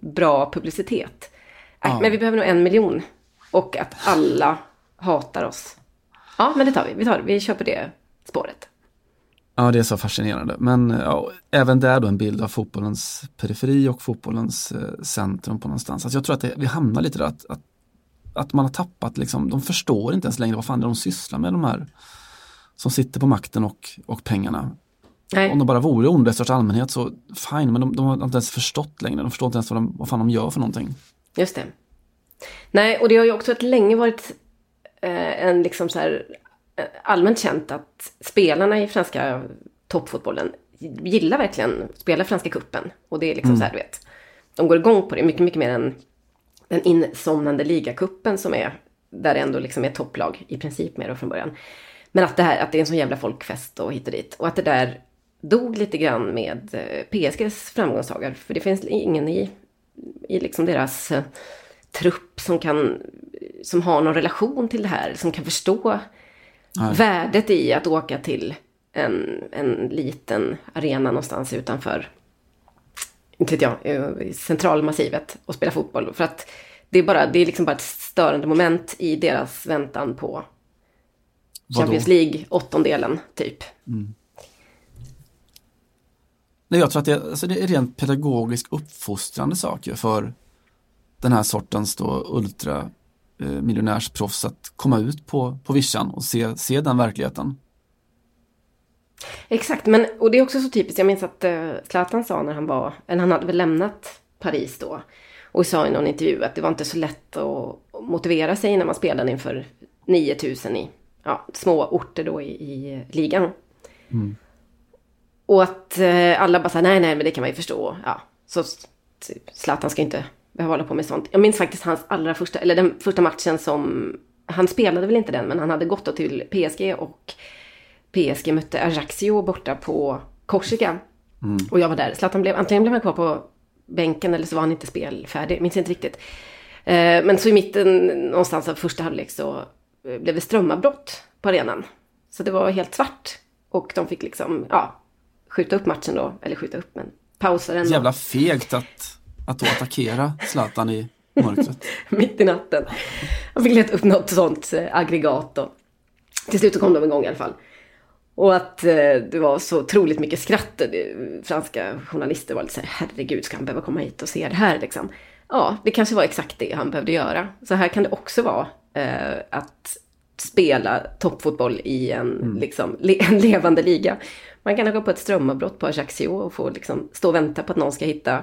bra publicitet? Ja. Men vi behöver nog en miljon. Och att alla hatar oss. Ja, men det tar vi. Vi tar. Vi kör på det spåret. Ja, det är så fascinerande. Men ja, även där då en bild av fotbollens periferi och fotbollens eh, centrum på någonstans. Alltså jag tror att det, vi hamnar lite där att, att, att man har tappat liksom, de förstår inte ens längre vad fan det är de sysslar med de här som sitter på makten och, och pengarna. Nej. Om de bara vore onda i största allmänhet så fine, men de, de har inte ens förstått längre. De förstår inte ens vad, de, vad fan de gör för någonting. Just det. Nej, och det har ju också ett länge varit eh, en liksom så här allmänt känt att spelarna i franska toppfotbollen gillar verkligen att spela franska kuppen Och det är liksom så här, du vet. De går igång på det mycket, mycket mer än den insomnande ligacupen som är där det ändå liksom är topplag i princip med då från början. Men att det här, att det är en sån jävla folkfest och hit och dit. Och att det där dog lite grann med eh, PSGs framgångssagar. För det finns ingen i, i liksom deras eh, trupp som kan, som har någon relation till det här. Som kan förstå Nej. värdet i att åka till en, en liten arena någonstans utanför, inte vet jag, eh, centralmassivet och spela fotboll. För att det är, bara, det är liksom bara ett störande moment i deras väntan på Vadå? Champions League, åttondelen typ. Nej, jag tror att det, alltså det är rent pedagogiskt uppfostrande saker för den här sortens då ultra eh, miljonärsproffs att komma ut på, på vischan och se, se den verkligheten. Exakt, men och det är också så typiskt. Jag minns att uh, Zlatan sa när han var, eller han hade väl lämnat Paris då. Och sa i någon intervju att det var inte så lätt att motivera sig när man spelade inför 9000 i ja, små orter då i, i ligan. Mm. Och att uh, alla bara sa nej, nej, men det kan man ju förstå. Ja, så typ, Zlatan ska inte behöva hålla på med sånt. Jag minns faktiskt hans allra första, eller den första matchen som, han spelade väl inte den, men han hade gått då till PSG och PSG mötte Ajaccio borta på Korsika. Mm. Och jag var där. Zlatan blev, antingen blev han kvar på bänken eller så var han inte spelfärdig, minns inte riktigt. Eh, men så i mitten någonstans av första halvlek så eh, blev det strömavbrott på arenan. Så det var helt svart. Och de fick liksom, ja, skjuta upp matchen då, eller skjuta upp, men pausa den. Jävla fegt att, att då attackera Zlatan i mörkret. *laughs* mitt i natten. Han fick leta upp något sånt eh, aggregat och till slut så kom de igång i alla fall. Och att eh, det var så otroligt mycket skratt. Franska journalister var lite så här, herregud, ska han behöva komma hit och se det här liksom? Ja, det kanske var exakt det han behövde göra. Så här kan det också vara eh, att spela toppfotboll i en, liksom, le, *laughs* en levande liga. Man kan åka på ett strömavbrott på Ajaccio och få liksom, stå och vänta på att någon ska hitta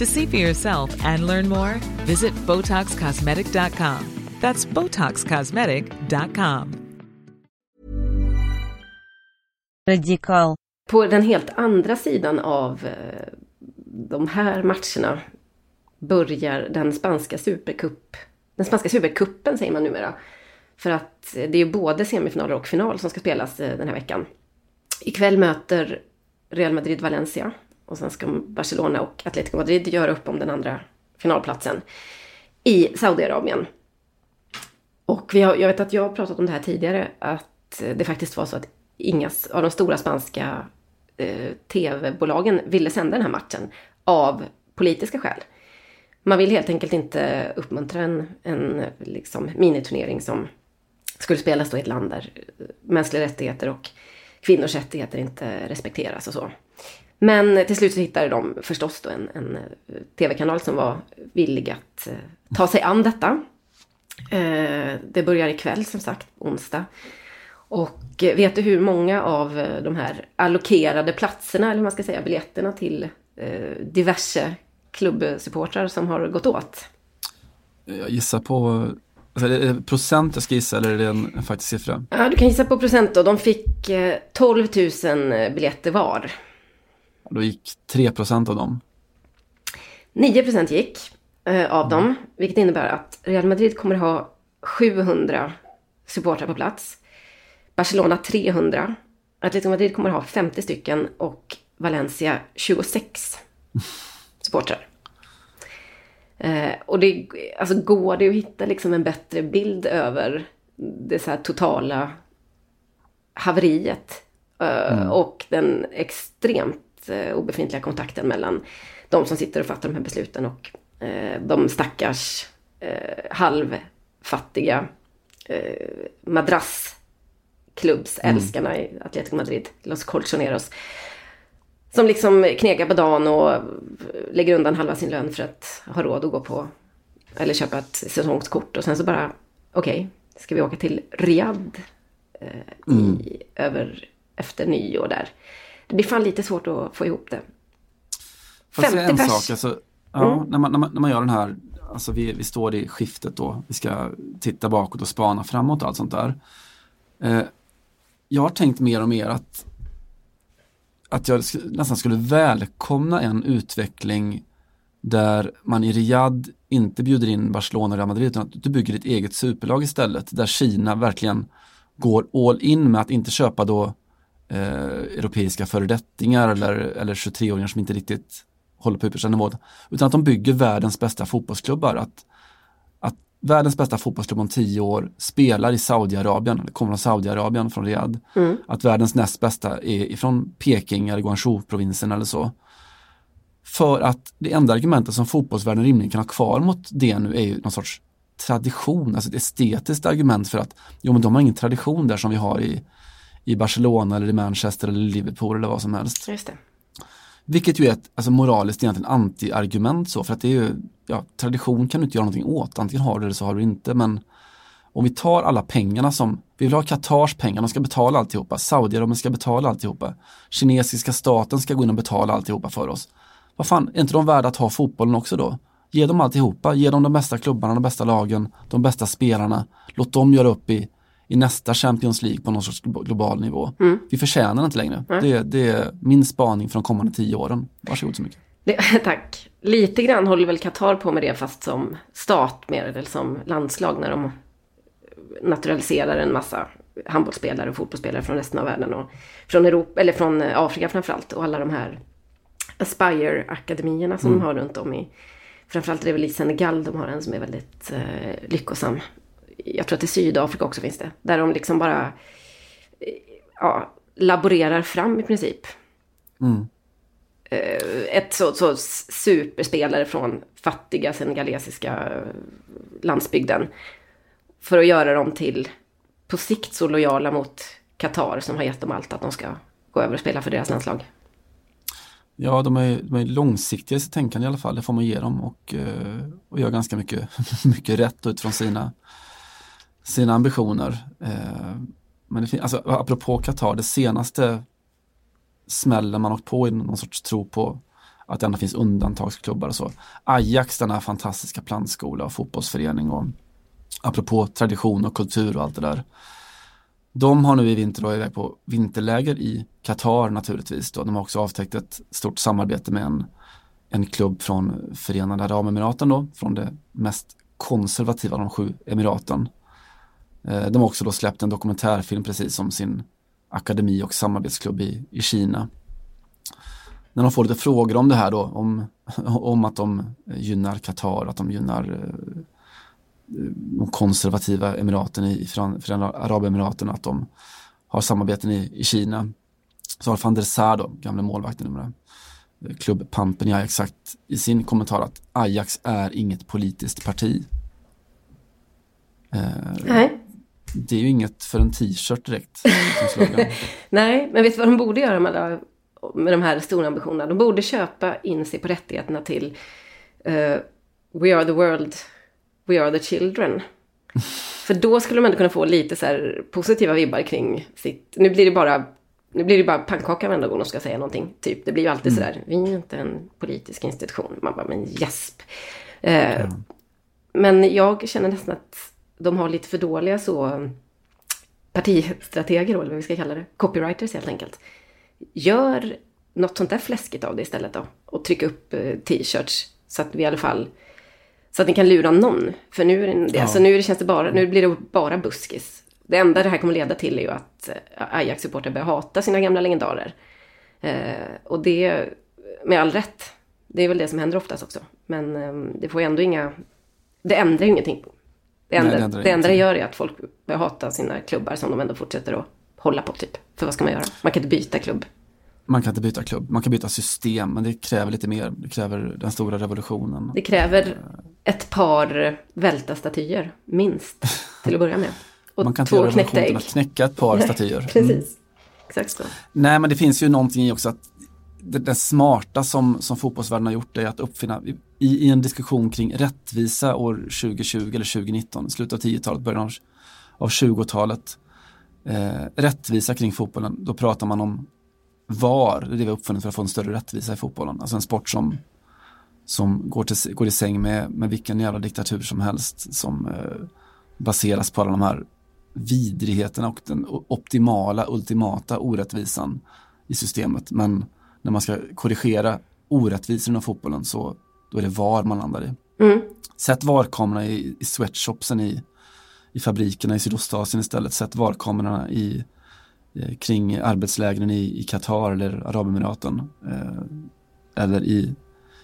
To see for yourself and learn more, visit BotoxCosmetic.com. That's BotoxCosmetic.com. Radical. På den helt andra sidan av eh, de här matcherna börjar den spanska supercup, den spanska supercupen säger man numera. För att eh, det är både semifinaler och final som ska spelas eh, den här veckan. Ikväll möter Real Madrid Valencia och sen ska Barcelona och Atletico Madrid göra upp om den andra finalplatsen i Saudiarabien. Och vi har, jag vet att jag har pratat om det här tidigare, att eh, det faktiskt var så att inga av de stora spanska eh, tv-bolagen ville sända den här matchen av politiska skäl. Man vill helt enkelt inte uppmuntra en, en liksom, miniturnering som skulle spelas då i ett land där eh, mänskliga rättigheter och kvinnors rättigheter inte respekteras och så. Men till slut så hittade de förstås då en, en tv-kanal som var villig att eh, ta sig an detta. Eh, det börjar ikväll som sagt, onsdag. Och eh, vet du hur många av eh, de här allokerade platserna, eller hur man ska säga, biljetterna till eh, diverse klubbsupportrar som har gått åt? Jag gissar på, alltså är det procent jag ska gissa eller är det en, faktisk siffra? Ja, du kan gissa på procent då. De fick eh, 12 000 biljetter var. Då gick 3 procent av dem. 9 procent gick eh, av dem, vilket innebär att Real Madrid kommer ha 700 supportrar på plats. Barcelona 300. Atletico Madrid kommer ha 50 stycken och Valencia 26 *laughs* supportrar. Eh, och det, alltså går det att hitta liksom en bättre bild över det så totala haveriet eh, och den extremt eh, obefintliga kontakten mellan de som sitter och fattar de här besluten och eh, de stackars eh, halvfattiga madrassklubbsälskarna i Atletico Madrid, Los Colchoneros. Som liksom knegar på dagen och lägger undan halva sin lön för att ha råd att gå på eller köpa ett säsongskort och sen så bara okej, okay, ska vi åka till Riyadh eh, i, över, efter nyår där. Det blir fan lite svårt att få ihop det. Säga 50 en pers. sak? Alltså, ja, när, man, när, man, när man gör den här, alltså vi, vi står i skiftet då, vi ska titta bakåt och spana framåt och allt sånt där. Eh, jag har tänkt mer och mer att, att jag nästan skulle välkomna en utveckling där man i Riyadh inte bjuder in Barcelona och Real Madrid utan att du bygger ditt eget superlag istället. Där Kina verkligen går all in med att inte köpa då eh, europeiska föredettingar eller, eller 23-åringar som inte riktigt håller på yppersta nivå. Utan att de bygger världens bästa fotbollsklubbar. Att, att världens bästa fotbollsklubb om tio år spelar i Saudiarabien, eller kommer från Saudiarabien, från Riyadh. Att världens näst bästa är ifrån Peking eller Guangzhou-provinsen eller så. För att det enda argumentet som fotbollsvärlden rimligen kan ha kvar mot det nu är ju någon sorts tradition, alltså ett estetiskt argument för att jo men de har ingen tradition där som vi har i, i Barcelona eller i Manchester eller Liverpool eller vad som helst. Just det. Vilket ju är ett alltså moraliskt egentligen anti-argument så för att det är ju, ja, tradition kan du inte göra någonting åt, antingen har du det eller så har du inte men om vi tar alla pengarna som, vi vill ha Qatars pengar, de ska betala alltihopa, Saudiarabien ska betala alltihopa, kinesiska staten ska gå in och betala alltihopa för oss. Vad fan, är inte de värda att ha fotbollen också då? Ge dem alltihopa, ge dem de bästa klubbarna, de bästa lagen, de bästa spelarna. Låt dem göra upp i, i nästa Champions League på någon sorts glo- global nivå. Vi förtjänar inte längre. Det, det är min spaning för de kommande tio åren. Varsågod så mycket. Det, *laughs* tack. Lite grann håller väl Qatar på med det fast som stat mer eller som landslag när de naturaliserar en massa handbollsspelare och fotbollsspelare från resten av världen och från Europa, eller från Afrika framförallt och alla de här Aspire-akademierna som de har runt om i Framförallt är det väl i Senegal de har en som är väldigt eh, lyckosam. Jag tror att i Sydafrika också finns det. Där de liksom bara ja, laborerar fram i princip. Eh, ett så, så superspelare från fattiga senegalesiska landsbygden. För att göra dem till på sikt så lojala mot Qatar som har gett dem allt att de ska gå över och spela för deras landslag. Ja, de är, de är långsiktiga i sitt tänkande i alla fall, det får man ge dem och, eh, och gör ganska mycket, *laughs* mycket rätt utifrån sina, sina ambitioner. Eh, Men det finns, alltså, apropå Qatar, det senaste smällen man åkt på i någon sorts tro på att det ändå finns undantagsklubbar och så. Ajax, den här fantastiska plantskola och fotbollsförening och apropå tradition och kultur och allt det där. De har nu i vinter då iväg på vinterläger i Qatar naturligtvis. Då. De har också avtäckt ett stort samarbete med en, en klubb från Förenade Arabemiraten då, från det mest konservativa av de sju emiraten. Eh, de har också då släppt en dokumentärfilm precis som sin akademi och samarbetsklubb i, i Kina. När de får lite frågor om det här då, om, *laughs* om att de gynnar Qatar, att de gynnar eh, de konservativa emiraten i Förenade Arabemiraten, att de har samarbeten i, i Kina. Så har van der Sar då, gamle målvakten numera, eh, klubbpampen i Ajax sagt i sin kommentar att Ajax är inget politiskt parti. Eh, Nej det är ju inget för en t-shirt direkt. *laughs* Nej, men vet du vad de borde göra med, alla, med de här stora ambitionerna? De borde köpa in sig på rättigheterna till eh, We are the world, we are the children. *laughs* För då skulle de ändå kunna få lite så här positiva vibbar kring sitt... Nu blir det bara, nu blir det bara pannkaka varenda gång de ska säga någonting. Typ. Det blir ju alltid så där, vi är inte en politisk institution. Man bara, men gäsp. Eh, Men jag känner nästan att de har lite för dåliga så partistrateger, eller vad vi ska kalla det. Copywriters helt enkelt. Gör något sånt där fläskigt av det istället då. Och tryck upp eh, t-shirts. Så att vi i alla fall... Så att ni kan lura någon. För nu, är det, alltså nu, känns det bara, nu blir det bara buskis. Det enda det här kommer leda till är ju att eh, Ajax-supportrar börjar hata sina gamla legendarer. Eh, och det, med all rätt. Det är väl det som händer oftast också. Men eh, det får ju ändå inga... Det ändrar ju ingenting. Det enda Nej, det, det enda det gör är att folk börjar hata sina klubbar som de ändå fortsätter att hålla på typ. För vad ska man göra? Man kan inte byta klubb. Man kan inte byta klubb, man kan byta system, men det kräver lite mer. Det kräver den stora revolutionen. Det kräver ett par välta statyer, minst, *laughs* till att börja med. Och Man kan två knäckta ägg. att knäcka ett par *laughs* statyer. Mm. Precis. Exakt så. Nej, men det finns ju någonting i också att det, det smarta som, som fotbollsvärlden har gjort är att uppfinna, i, i en diskussion kring rättvisa år 2020 eller 2019, slutet av 10-talet, början av, av 20-talet, eh, rättvisa kring fotbollen, då pratar man om VAR, det är det vi har uppfunnit för att få en större rättvisa i fotbollen. Alltså en sport som, som går, till, går i säng med, med vilken jävla diktatur som helst som eh, baseras på alla de här vidrigheterna och den optimala, ultimata orättvisan i systemet. Men när man ska korrigera orättvisor inom fotbollen så då är det VAR man landar i. Mm. Sätt VAR-kamerorna i, i sweatshopsen i, i fabrikerna i Sydostasien istället. Sätt VAR-kamerorna i, eh, kring arbetslägren i, Qatar eller Arabemiraten. Eh, eller i,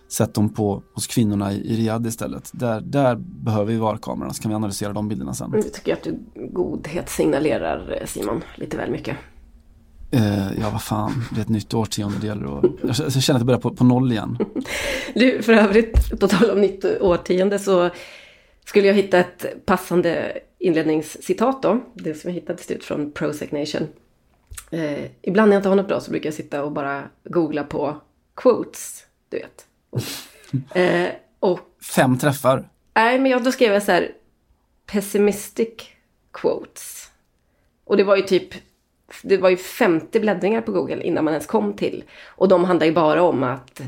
sätt dem på, hos kvinnorna i, i Riyadh istället. Där, där behöver vi VAR-kamerorna så kan vi analysera de bilderna sen. Nu tycker jag att du godhet signalerar Simon lite väl mycket. Eh, ja, vad fan, det är ett nytt årtionde. Det gäller att, jag känner att jag börjar på, på noll igen. *laughs* Du, för övrigt, på tal om nytt årtionde så skulle jag hitta ett passande inledningscitat då. Det som jag hittade till slut från Prozac Nation. Eh, ibland när jag inte har något bra så brukar jag sitta och bara googla på quotes, du vet. *laughs* eh, och Fem träffar. Nej, men jag, då skrev jag så här pessimistic quotes. Och det var ju typ, det var ju 50 bläddringar på Google innan man ens kom till. Och de handlar ju bara om att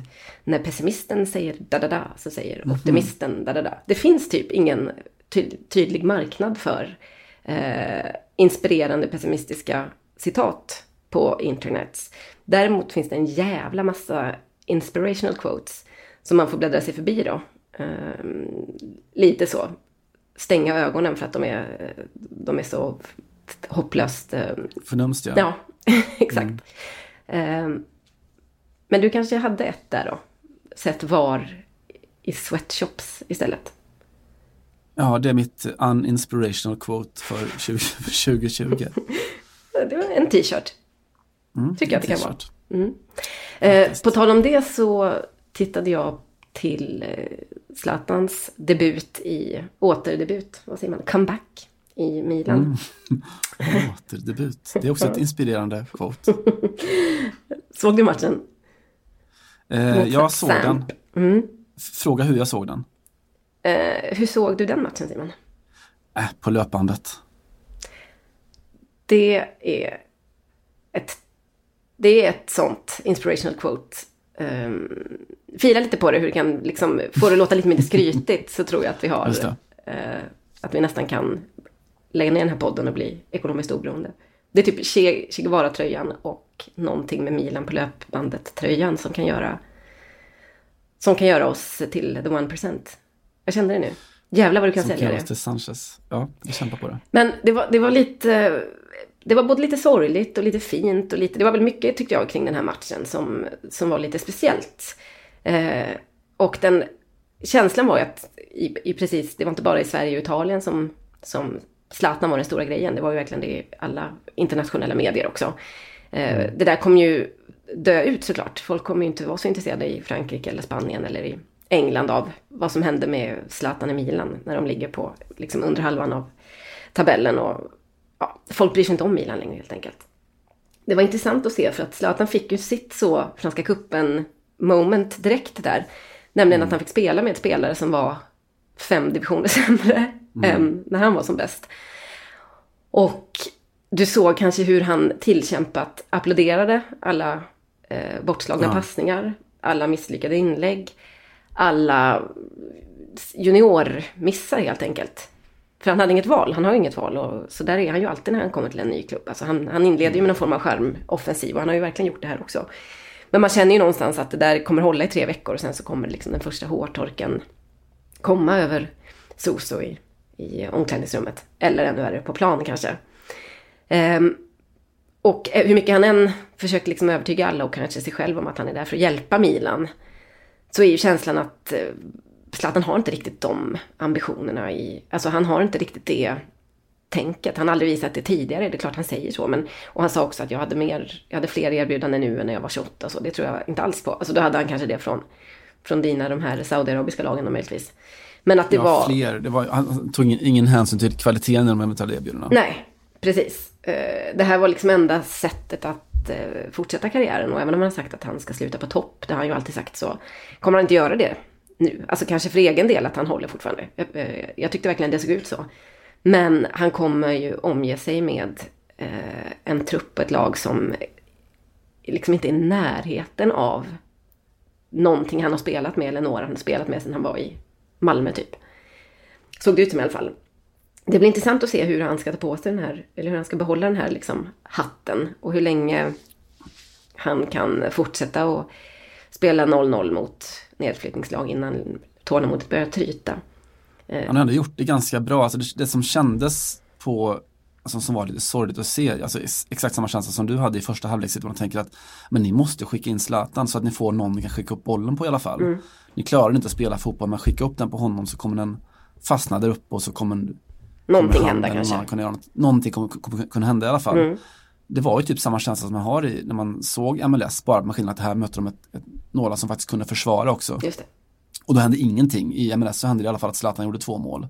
när pessimisten säger da-da-da så säger optimisten da-da-da. Det finns typ ingen ty- tydlig marknad för eh, inspirerande pessimistiska citat på internet. Däremot finns det en jävla massa inspirational quotes som man får bläddra sig förbi då. Ehm, lite så. Stänga ögonen för att de är, de är så hopplöst... eh, Förnumstiga. Ja, *laughs* exakt. Ehm, men du kanske hade ett där då? Sett var i sweatshops istället? Ja, det är mitt uninspirational quote för 20, *laughs* för 2020. Det var en t-shirt. Mm, Tycker jag att det kan t-shirt. Eh, på tal om det så tittade jag till eh, Zlatans debut i, återdebut, vad säger man, comeback i Milan. *laughs* Återdebut. Det är också ett inspirerande quote. *laughs* Såg du matchen? Eh, jag såg den. Mm. Fråga hur jag såg den. Eh, hur såg du den matchen Simon? Äh, på löpbandet. Det är ett, det är ett sånt inspirational quote. Um, fila lite på det, hur det kan liksom, få det låta lite mindre skrytigt så tror jag att vi har, eh, att vi nästan kan lägga ner den här podden och bli ekonomiskt oberoende. Det är typ Che, che Guevara-tröjan och någonting med Milan på löpbandet-tröjan som kan göra som kan göra oss till the one percent. Jag kände det nu. Jävlar vad du kan Som sälja det. till Sanchez. Ja, vi kämpar på det. Men det var, det var lite... Det var både lite sorgligt och lite fint och lite... Det var väl mycket tyckte jag kring den här matchen som, som var lite speciellt. Eh, och den... Känslan var ju att i, i precis... Det var inte bara i Sverige och Italien som, som Zlatan var den stora grejen. Det var ju verkligen det i alla internationella medier också. Eh, det där kom ju dö ut såklart. Folk kommer ju inte vara så intresserade i Frankrike eller Spanien eller i England av vad som hände med Zlatan i Milan när de ligger på liksom under halvan av tabellen och ja, folk bryr sig inte om Milan längre helt enkelt. Det var intressant att se för att Zlatan fick ju sitt så Franska kuppen moment direkt där. Nämligen att han fick spela med spelare som var fem divisioner *laughs* sämre än när han var som bäst. Och du såg kanske hur han tillkämpat applåderade alla eh, bortslagna Ja. passningar, alla misslyckade inlägg, alla juniormissar helt enkelt. För han hade inget val, han har ju inget val och så där är han ju alltid när han kommer till en ny klubb. Alltså han, han inleder ju med någon form av skärmoffensiv och han har ju verkligen gjort det här också. Men man känner ju någonstans att det där kommer hålla i tre veckor och sen så kommer liksom den första hårtorken komma över Soso i, i omklädningsrummet. Eller ännu värre på plan kanske. Um, och eh, hur mycket han än försöker liksom övertyga alla och kanske sig själv om att han är där för att hjälpa Milan. Så är ju känslan att eh, Zlatan har inte riktigt de ambitionerna i... Alltså han har inte riktigt det tänket. Han har aldrig visat det tidigare, det är klart han säger så. Men, och han sa också att jag hade, mer, jag hade fler erbjudanden nu än när jag var 28. Så det tror jag inte alls på. Alltså då hade han kanske det från, från dina, de här saudiarabiska lagen möjligtvis. Men att det ja, var... fler. Det var, han tog ingen, hänsyn till kvaliteten i de eventuella erbjudandena. Nej, precis. Eh, Det här var liksom enda sättet att eh, fortsätta karriären. Och även om han har sagt att han ska sluta på topp, det har han ju alltid sagt, så kommer han inte göra det nu. Alltså kanske för egen del att han håller fortfarande. Jag, eh, jag tyckte verkligen det såg ut så. Men han kommer ju omge sig med eh, en trupp och ett lag som liksom inte är i närheten av någonting han har spelat med eller några han har spelat med sedan han var i Malmö typ. Såg det ut som i alla fall. Det blir intressant att se hur han ska ta på sig den här, eller hur han ska behålla den här liksom hatten och hur länge han kan fortsätta och spela 0-0 mot nedflyttningslag innan tålamodet börjar tryta. Han har ändå gjort det ganska bra. Alltså det, det som kändes på, alltså som var lite sorgligt att se, alltså ex- exakt samma känsla som du hade i första halvlek, sitter man tänker att men ni måste skicka in Zlatan så att ni får någon ni kan skicka upp bollen på i alla fall. Ni klarar inte att spela fotboll, men skicka upp den på honom så kommer den fastna där uppe och så kommer Någonting kommer hända kanske. kunna göra något. Någonting kommer, kommer kunna hända i alla fall. det var ju typ samma känsla som man har i, när man såg MLS, bara med skillnaden att här mötte de ett, ett, några som faktiskt kunde försvara också. Och då hände ingenting. I MLS så hände det i alla fall att Zlatan gjorde två mål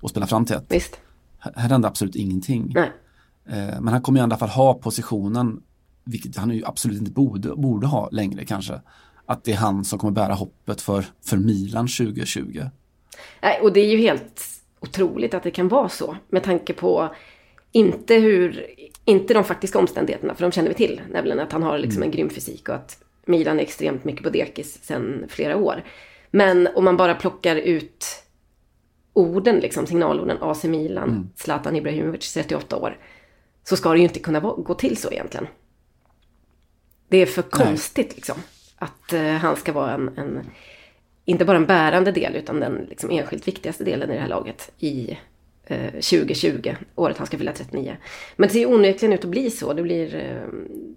och spelade fram till ett. Visst. Här här hände absolut ingenting. Nej. Eh, men han kommer i alla fall ha positionen, vilket han ju absolut inte borde, borde ha längre kanske. Att det är han som kommer bära hoppet för, för Milan 2020. Nej, och det är ju helt otroligt att det kan vara så. Med tanke på inte hur, inte de faktiska omständigheterna, för de känner vi till. Nämligen att han har liksom en grym fysik och att Milan är extremt mycket på dekis sedan flera år. Men om man bara plockar ut orden, liksom signalorden AC Milan, Zlatan Ibrahimovic, 38 år. Så ska det ju inte kunna gå till så egentligen. Det är för konstigt liksom. Att eh, han ska vara en, en, inte bara en bärande del, utan den liksom, enskilt viktigaste delen i det här laget i eh, 2020, året han ska fylla 39. Men det ser ju onekligen ut att bli så. Det blir, eh,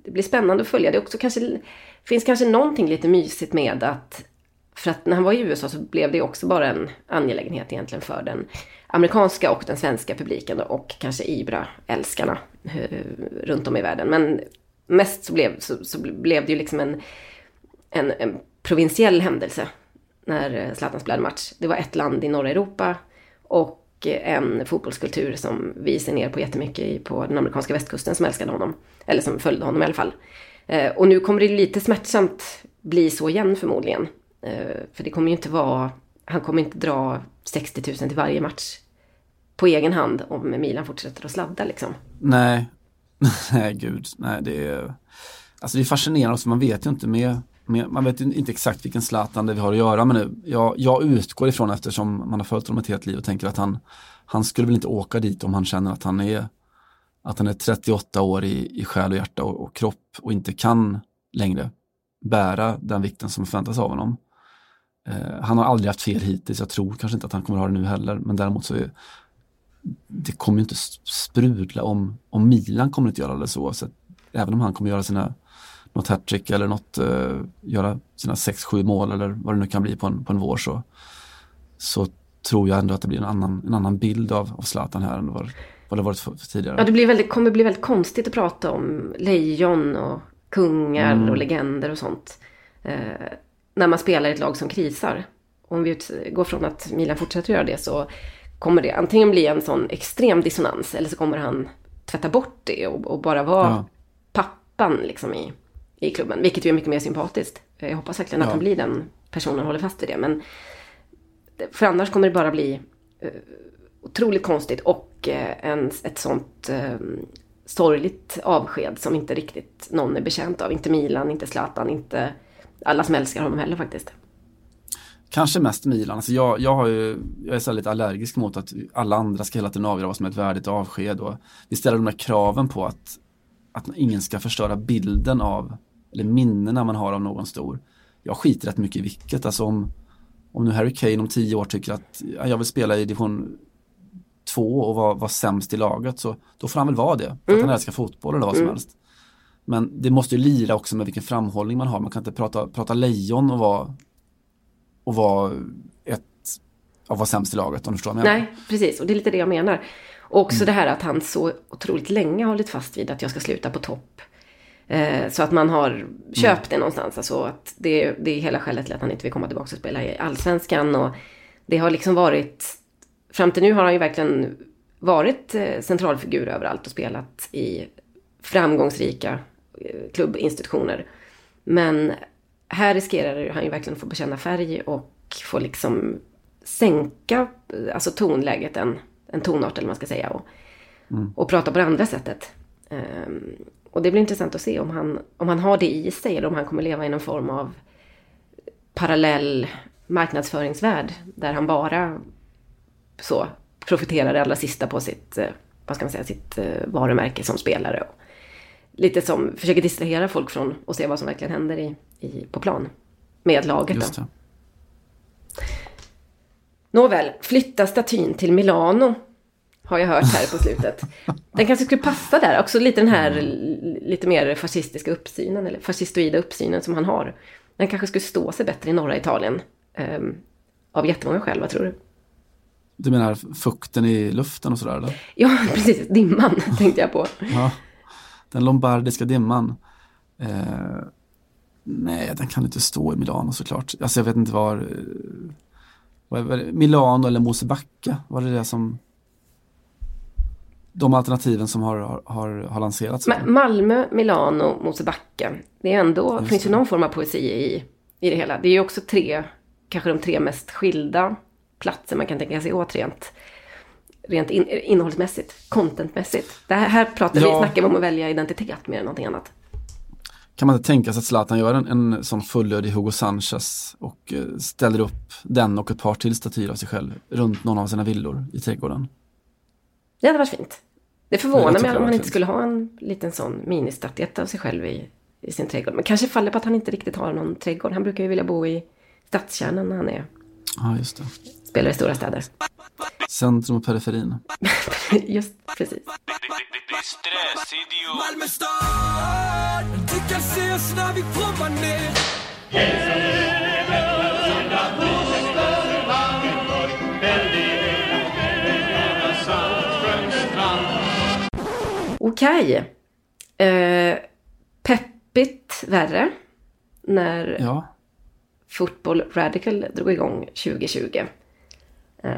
det blir spännande att följa. Det också kanske, finns kanske någonting lite mysigt med att för att när han var i USA så blev det också bara en angelägenhet egentligen för den amerikanska och den svenska publiken då, och kanske Ibra-älskarna eh, runt om i världen. Men mest så blev, så, så blev det ju liksom en, en, en provinsiell händelse när eh, Zlatan spelade match. Det var ett land i norra Europa och eh, en fotbollskultur som vi ser ner på jättemycket på den amerikanska västkusten som älskade honom. Eller som följde honom i alla fall. Eh, och nu kommer det lite smärtsamt bli så igen förmodligen. För det kommer ju inte vara, han kommer inte dra 60 000 till varje match på egen hand om Milan fortsätter att sladda liksom. Nej, *laughs* nej gud, nej det är Alltså det är fascinerande alltså, man vet ju inte med man vet inte exakt vilken Zlatan det vi har att göra med nu. Jag, jag utgår ifrån eftersom man har följt honom ett helt liv och tänker att han, han skulle väl inte åka dit om han känner att han är att han är 38 år i, i själ och hjärta och, och kropp och inte kan längre bära den vikten som förväntas av honom. Eh, han har aldrig haft fel hittills, jag tror kanske inte att han kommer ha det nu heller, men däremot så är, det kommer ju inte sprudla om, om Milan kommer inte göra det så. så att även om han kommer göra sina något hattrick eller något, eh, göra sina 6-7 mål eller vad det nu kan bli på en, på en vår så, så tror jag ändå att det blir en annan, en annan bild av, av Zlatan här än vad, vad det varit för, för tidigare. Ja, det blir väldigt, kommer bli väldigt konstigt att prata om lejon och kungar och legender och sånt. Eh, när man spelar i ett lag som krisar. Om vi utgår från att Milan fortsätter göra det så kommer det antingen bli en sån extrem dissonans eller så kommer han tvätta bort det och, och bara vara Ja. pappan liksom i, i klubben. Vilket ju är mycket mer sympatiskt. Jag hoppas verkligen att Ja. han blir den personen och håller fast vid det. Men för annars kommer det bara bli eh, otroligt konstigt och eh, en, ett sånt eh, sorgligt avsked som inte riktigt någon är bekänt av. Inte Milan, inte Zlatan, inte alla som älskar honom heller faktiskt. Kanske mest Milan. Alltså jag, jag, ju, jag är så lite allergisk mot att alla andra ska hela tiden avgöra vad som är ett värdigt avsked. Och vi ställer de här kraven på att, att ingen ska förstöra bilden av, eller minnena man har av någon stor. Jag skiter rätt mycket i vilket. Alltså om, om nu Harry Kane om tio år tycker att ja, jag vill spela i division två och vara, vara sämst i laget så då får han väl vara det. För att han älskar fotboll eller vad som helst. Men det måste ju lira också med vilken framhållning man har. Man kan inte prata, prata lejon och vara och vara ett och vara sämst i laget om du förstår vad jag menar. Nej, precis. Och det är lite det jag menar. Och också det här att han så otroligt länge har hållit fast vid att jag ska sluta på topp. Eh, så att man har köpt det någonstans. Alltså att det, det är hela skälet till att han inte vill komma tillbaka och spela i allsvenskan. Och det har liksom varit... Fram till nu har han ju verkligen varit eh, centralfigur överallt och spelat i framgångsrika eh, klubbinstitutioner. Men här riskerar han ju verkligen att få bekänna färg och få liksom sänka alltså tonläget, en, en tonart eller vad man ska säga. Och, och prata på det andra sättet. Ehm, och det blir intressant att se om han, om han har det i sig eller om han kommer leva i någon form av parallell marknadsföringsvärld. Där han bara så profiterar det allra sista på sitt, eh, vad ska man säga, sitt eh, varumärke som spelare. Och lite som försöker distrahera folk från att se vad som verkligen händer i, i, på plan. Med laget Just det. Nåväl, flytta statyn till Milano. Har jag hört här på slutet. Den kanske skulle passa där. Också lite den här l- lite mer fascistiska uppsynen, eller fascistoida uppsynen som han har. Den kanske skulle stå sig bättre i norra Italien. Um, av jättemånga skäl, vad tror du? Du menar fukten i luften och sådär eller? Ja, *laughs* precis. Dimman *laughs* tänkte jag på. Ja. Den lombardiska dimman. Eh, nej, den kan inte stå i Milano såklart. Alltså jag vet inte var, eh, det? Milano eller Mosebacke, var det det som de alternativen som har, har, har, lanserats? Ma- Malmö, Milano, Mosebacke. Det är ändå, Just finns ju någon form av poesi i, i det hela. Det är ju också tre, kanske de tre mest skilda platser man kan tänka sig åt rent, rent in, innehållsmässigt, contentmässigt. Det här, här pratar vi, Ja. snackar vi om att välja identitet mer än någonting annat. Kan man inte tänka sig att Zlatan gör en, en sån fullödig Hugo Sanchez och eh, ställer upp den och ett par till statyer av sig själv runt någon av sina villor i trädgården? Det hade varit fint. Det förvånar jag mig om det han inte skulle ha en liten sån ministatyett av sig själv i, i sin trädgård. Men kanske faller på att han inte riktigt har någon trädgård. Han brukar ju vilja bo i stadskärnan när han är, Ja, just det. spelar i stora städer. Centrum och periferin. *laughs* Just precis. Malmö stad Du kan se oss när vi provar Okej. Eh, peppigt värre. När Ja, Football Radical drog igång 2020. Eh,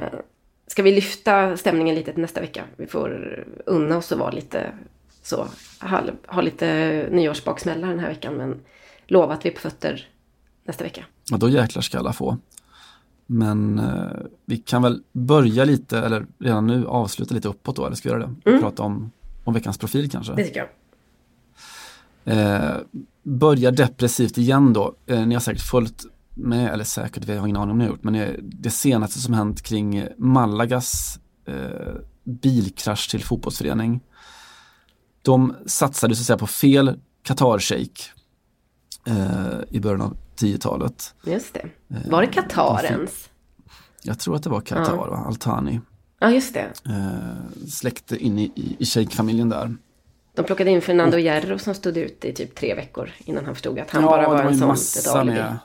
ska vi lyfta stämningen lite till nästa vecka? Vi får unna oss att vara lite så, ha, ha lite nyårsbaksmällar den här veckan. Men lova att vi är på fötter nästa vecka. ja då jäklar ska alla få. Men eh, vi kan väl börja lite, eller redan nu avsluta lite uppåt då, eller ska vi göra det? Prata om, om veckans profil kanske. Det tycker jag. Eh, börjar depressivt igen då. Eh, ni har säkert följt med, eller säkert, vi har ingen aning om ni har gjort, men eh, det senaste som hänt kring Malagas eh, bilkrasch till fotbollsförening. De satsade så att säga på fel Qatar-shejk eh, i början av 10-talet. Just det. Var det Qatar ens? Jag tror att det var Qatar, Ja. Altani. Ja, just det. Eh, släkte in i, i, shejkfamiljen där. De plockade in Fernando Hierro som stod ute i typ tre veckor innan han förstod att han ja, bara var var en sån med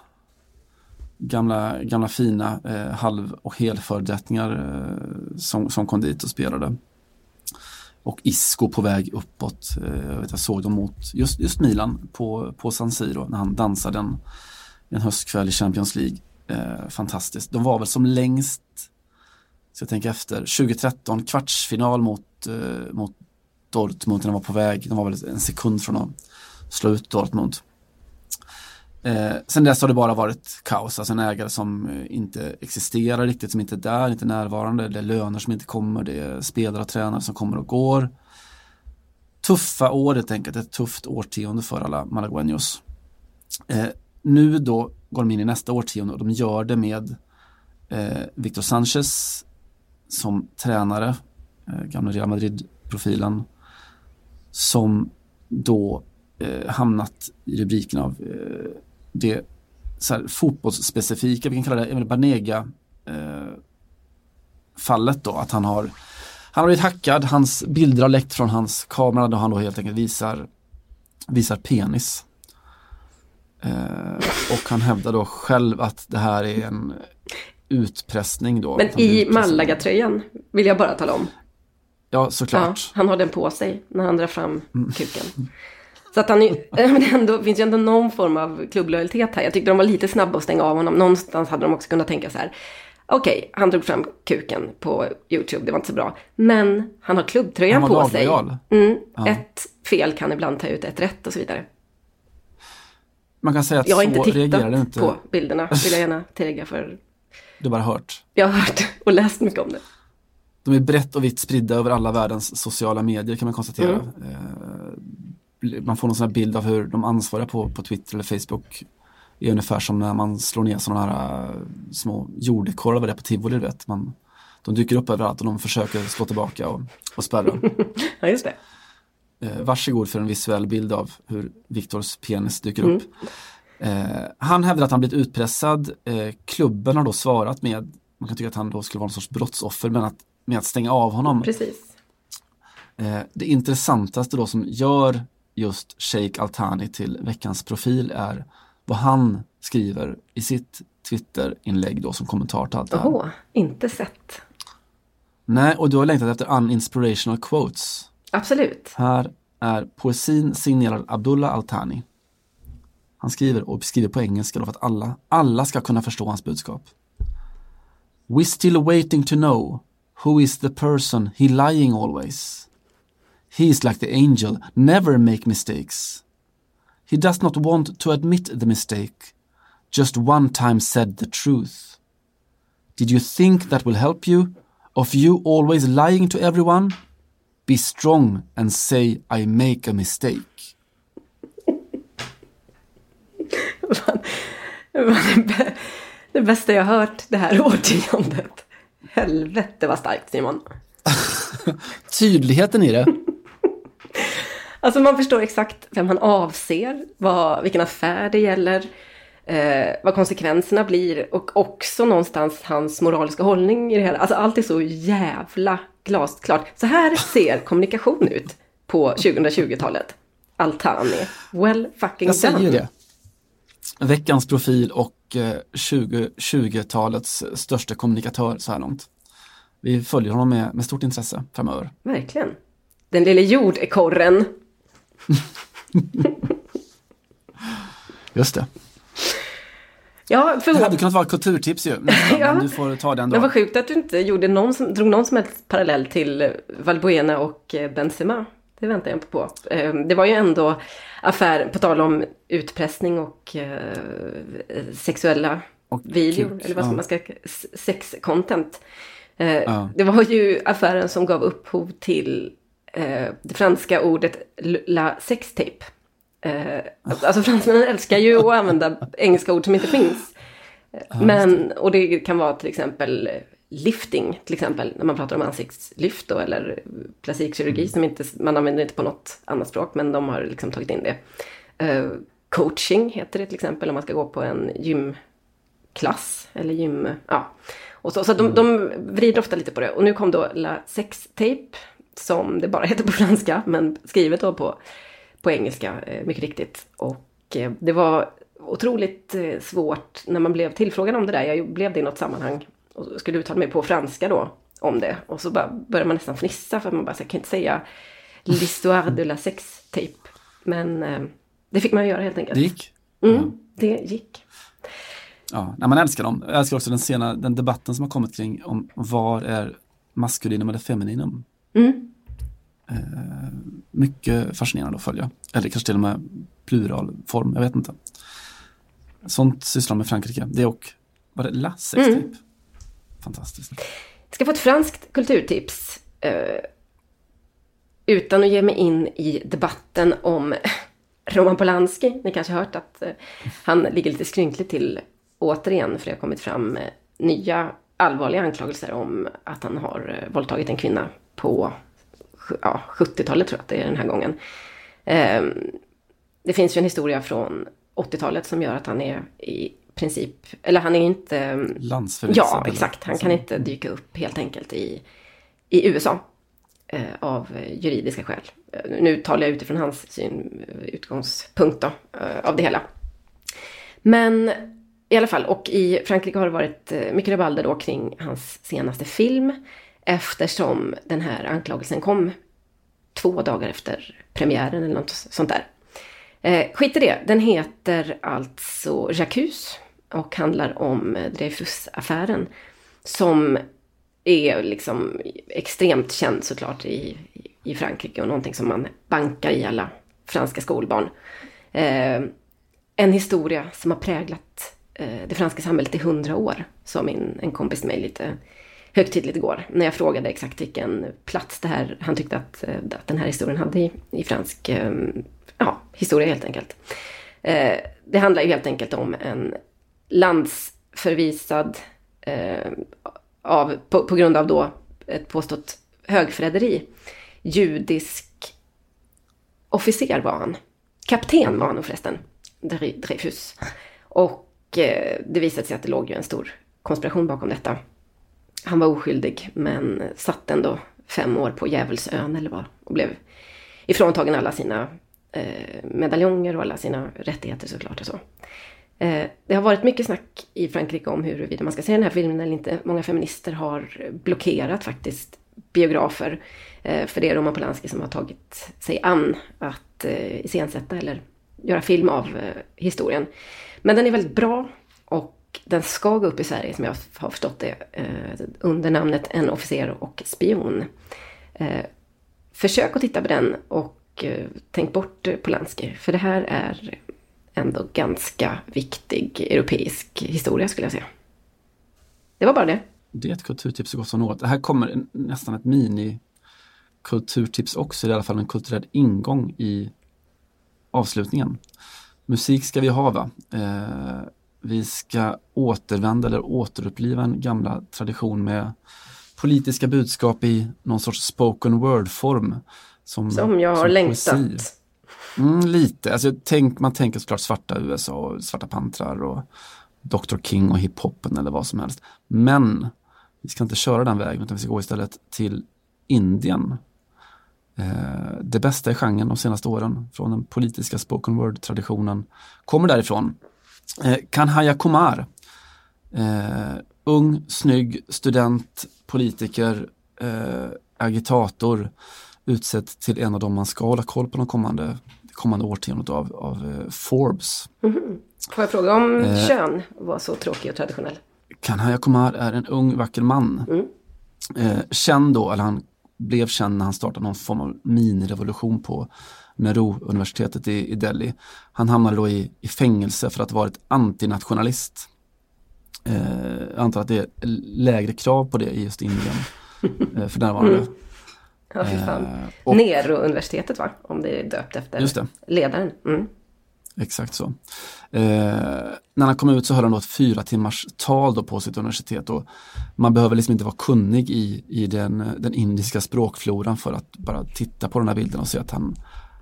gamla, gamla fina eh, halv och helfördättningar eh, som, som kom dit och spelade. Och Isco på väg uppåt. Eh, jag, vet, jag såg dem mot just, just Milan på, på San Siro när han dansade en, en höstkväll i Champions League. Eh, fantastiskt. De var väl som längst, så jag tänker efter, 2013 kvartsfinal mot, eh, mot Dortmund när de var på väg. De var väl en sekund från att slå ut Dortmund. Eh, sen dess har det bara varit kaos, alltså en ägare som eh, inte existerar riktigt, som inte är där, inte närvarande. Det är löner som inte kommer, det är spelare och tränare som kommer och går. Tuffa år helt enkelt, ett tufft årtionde för alla malagueños. Eh, nu då går de in i nästa årtionde och de gör det med eh, Victor Sanchez som tränare, eh, gamla Real Madrid-profilen, som då eh, hamnat i rubriken av eh, det så här, fotbollsspecifika, vi kan kalla det Emil Banega eh, fallet då, att han har han har blivit hackad, hans bilder har läckt från hans kamera då han då helt enkelt visar visar penis. Eh, och han hävdar då själv att det här är en utpressning då. Men blir i. Malaga-tröjan vill jag bara tala om. Ja, Ja, såklart. han har den på sig när han drar fram Mm. kuken. Så att han är, *laughs* men ändå, finns ju ändå någon form av klubblojalitet här. Jag tyckte de var lite snabba att stänga av honom. Någonstans hade de också kunnat tänka så här. Okej, han drog fram kuken på YouTube, det var inte så bra. Men han har klubbtröjan Han på sig. laglojal. Mm, Ett fel kan ibland ta ut ett rätt och så vidare. Man kan säga att Jag har så inte reagerar det tittat inte. på bilderna, vill jag gärna tillägga för Du har bara hört. jag har hört och läst mycket om det. De är brett och vitt spridda över alla världens sociala medier kan man konstatera. Mm. Eh, Man får någon sån här bild av hur de ansvariga på, på Twitter eller Facebook är ungefär som när man slår ner sådana här eh, små jordekorvar på tivoli, vet. Man, de dyker upp överallt och de försöker slå tillbaka och, och spärra. *laughs* Ja, just det. Eh, varsågod för en visuell bild av hur Viktors penis dyker Mm. upp. Eh, han hävdar att han blivit utpressad. Eh, klubben har då svarat med, man kan tycka att han då skulle vara någon sorts brottsoffer, men att, med att stänga av honom. Precis. Eh, det intressantaste då som gör just Sheikh Altani till veckans profil är vad han skriver i sitt Twitter-inlägg då som kommentar till allt det här. Åh, inte sett. Nej, och du har längtat efter uninspirational quotes. Absolut. Här är poesin signerad Abdullah Al-Thani. Han skriver och skriver på engelska då för att alla, alla ska kunna förstå hans budskap. We still waiting to know who is the person he lying always. He is like the angel, never make mistakes. He does not want to admit the mistake, just one time said the truth. Did you think that will help you? Of you always lying to everyone? Be strong and say I make a mistake. *laughs* Det var det, bä- det bästa jag hört det här *laughs* årtiondet. Helvete vad starkt Simon. *laughs* Tydligheten i det. Alltså man förstår exakt vem han avser, vad, vilken affär det gäller, eh, vad konsekvenserna blir och också någonstans hans moraliska hållning i det hela. Alltså allt är så jävla glasklart. Så här ser kommunikation ut på 2020-talet. Altani. Well fucking Jag säger done. det. Veckans profil och eh, 2020-talets största kommunikatör så här långt. Vi följer honom med, med stort intresse framöver. Verkligen. Den lille jordekorren. *laughs* Just det. Ja, för Det hade kunnat vara kulturtips ju. nästan, *laughs* Ja. Men du får ta den då. vad sjukt att du inte gjorde någon som, drog någon som helst parallell till Valbuena och eh, Benzema. Det väntar jag på. Eh, Det var ju ändå affär, på tal om utpressning och eh, sexuella Och videor, kuk, eller vad ja. man ska sex-content. Eh, Ja. Det var ju affären som gav upphov till eh, det franska ordet la sextape. Eh, alltså fransmännen älskar ju att *laughs* använda engelska ord som inte finns. Men, och det kan vara till exempel lifting, till exempel när man pratar om ansiktslyft då, eller plastikkirurgi som inte, man använder inte på något annat språk, men de har liksom tagit in det. Eh, coaching heter det till exempel om man ska gå på en gymklass eller gym, ja. Och så så de, de vrider ofta lite på det. Och nu kom då La Sex Tape, som det bara heter på franska, men skrivet då på, på engelska, eh, mycket riktigt. Och eh, det var otroligt svårt när man blev tillfrågad om det där. Jag blev det i något sammanhang och skulle uttala mig på franska då om det. Och så bara började man nästan fnissa för att man bara, så jag kan inte säga l'histoire de la sex tape. Men eh, det fick man göra helt enkelt. Det gick. Mm, det gick. Ja, man älskar dem. Jag älskar också den, sena, den debatten som har kommit kring om var är maskulinum eller femininum. Mm. Eh, mycket fascinerande att följa. Eller kanske till och med pluralform, jag vet inte. Sånt sysslar de med Frankrike. Det och, var det La Sex Mm. typ? Fantastiskt. ska få ett franskt kulturtips. Eh, utan att ge mig in i debatten om *laughs* Roman Polanski. Ni kanske har hört att eh, han ligger lite skrynkligt till återigen. För det har kommit fram eh, nya allvarliga anklagelser om att han har eh, våldtagit en kvinna på ja, 70-talet tror jag att det är den här gången. Eh, det finns ju en historia från 80-talet som gör att han är i princip, eller han är inte eh, Landsförvisad. Ja, exakt. Han kan inte dyka upp helt enkelt i, i USA. Eh, av juridiska skäl. Eh, nu talar jag utifrån hans syn, eh, utgångspunkt då, eh, av det hela. Men i alla fall, och i Frankrike har det varit eh, mycket rabalder då kring hans senaste film. Eftersom den här anklagelsen kom två dagar efter premiären eller något sånt där. Eh, skit i det, den heter alltså J'accuse och handlar om eh, Dreyfusaffären. Som är liksom extremt känd såklart i, i Frankrike och någonting som man bankar i alla franska skolbarn. Eh, en historia som har präglat eh, det franska samhället i hundra år. Sa min, en kompis till mig lite högtidligt igår. När jag frågade exakt vilken plats det här, han tyckte att, eh, att den här historien hade i, i fransk eh, ja, historia helt enkelt. Eh, det handlar ju helt enkelt om en landsförvisad eh, av, på, på grund av då ett påstått högförräderi. Judisk officer var han. Kapten var han nog förresten. Dreyfus. Och eh, det visade sig att det låg ju en stor konspiration bakom detta. Han var oskyldig men satt ändå fem år på Djävulsön eller vad och blev ifråntagen alla sina eh, medaljonger och alla sina rättigheter såklart och så. Eh, det har varit mycket snack i Frankrike om huruvida man ska se den här filmen eller inte. Många feminister har blockerat faktiskt biografer. Eh, för det är Roman Polanski som har tagit sig an att eh, iscensätta eller göra film av historien. Men den är väldigt bra och den ska gå upp i Sverige som jag har förstått det under namnet En officer och spion. Försök att titta på den och tänk bort Polanski för det här är ändå ganska viktig europeisk historia skulle jag säga. Det var bara det. Det är ett kulturtips så gott som något. Det här kommer nästan ett mini kulturtips också, i alla fall en kulturell ingång i avslutningen. Musik ska vi ha va? Eh, vi ska återvända eller återuppliva en gamla tradition med politiska budskap i någon sorts spoken word-form. Som, Som jag har som längtat. poesi. Mm, lite, alltså, tänk, man tänker såklart svarta USA och svarta pantrar och Dr. King och hiphopen eller vad som helst. Men vi ska inte köra den vägen utan vi ska gå istället till Indien. Eh, det bästa i genren de senaste åren från den politiska spoken word-traditionen kommer därifrån. Eh, Kanhaya Kumar, eh, ung, snygg, student, politiker, eh, agitator, utsedd till en av dem man ska hålla koll på de kommande, kommande årtiondet av, av eh, Forbes. Får jag fråga om Eh. kön var så tråkig och traditionell? Kanhaya Kumar är en ung vacker man. Mm. Eh, känd då, eller han blev känd när han startade någon form av minirevolution på Nehru-universitetet i, i Delhi. Han hamnade då i, i fängelse för att ha varit antinationalist. Eh, jag antar att det är lägre krav på det i just Indien *laughs* eh, för närvarande. Ja, fy fan. Eh, och- Nero-universitetet va? Om det är döpt efter ledaren. Mm. Exakt så. Eh, när han kom ut så höll han då ett fyra timmars tal då på sitt universitet och man behöver liksom inte vara kunnig i, i den, den indiska språkfloran för att bara titta på den här bilden och se att han,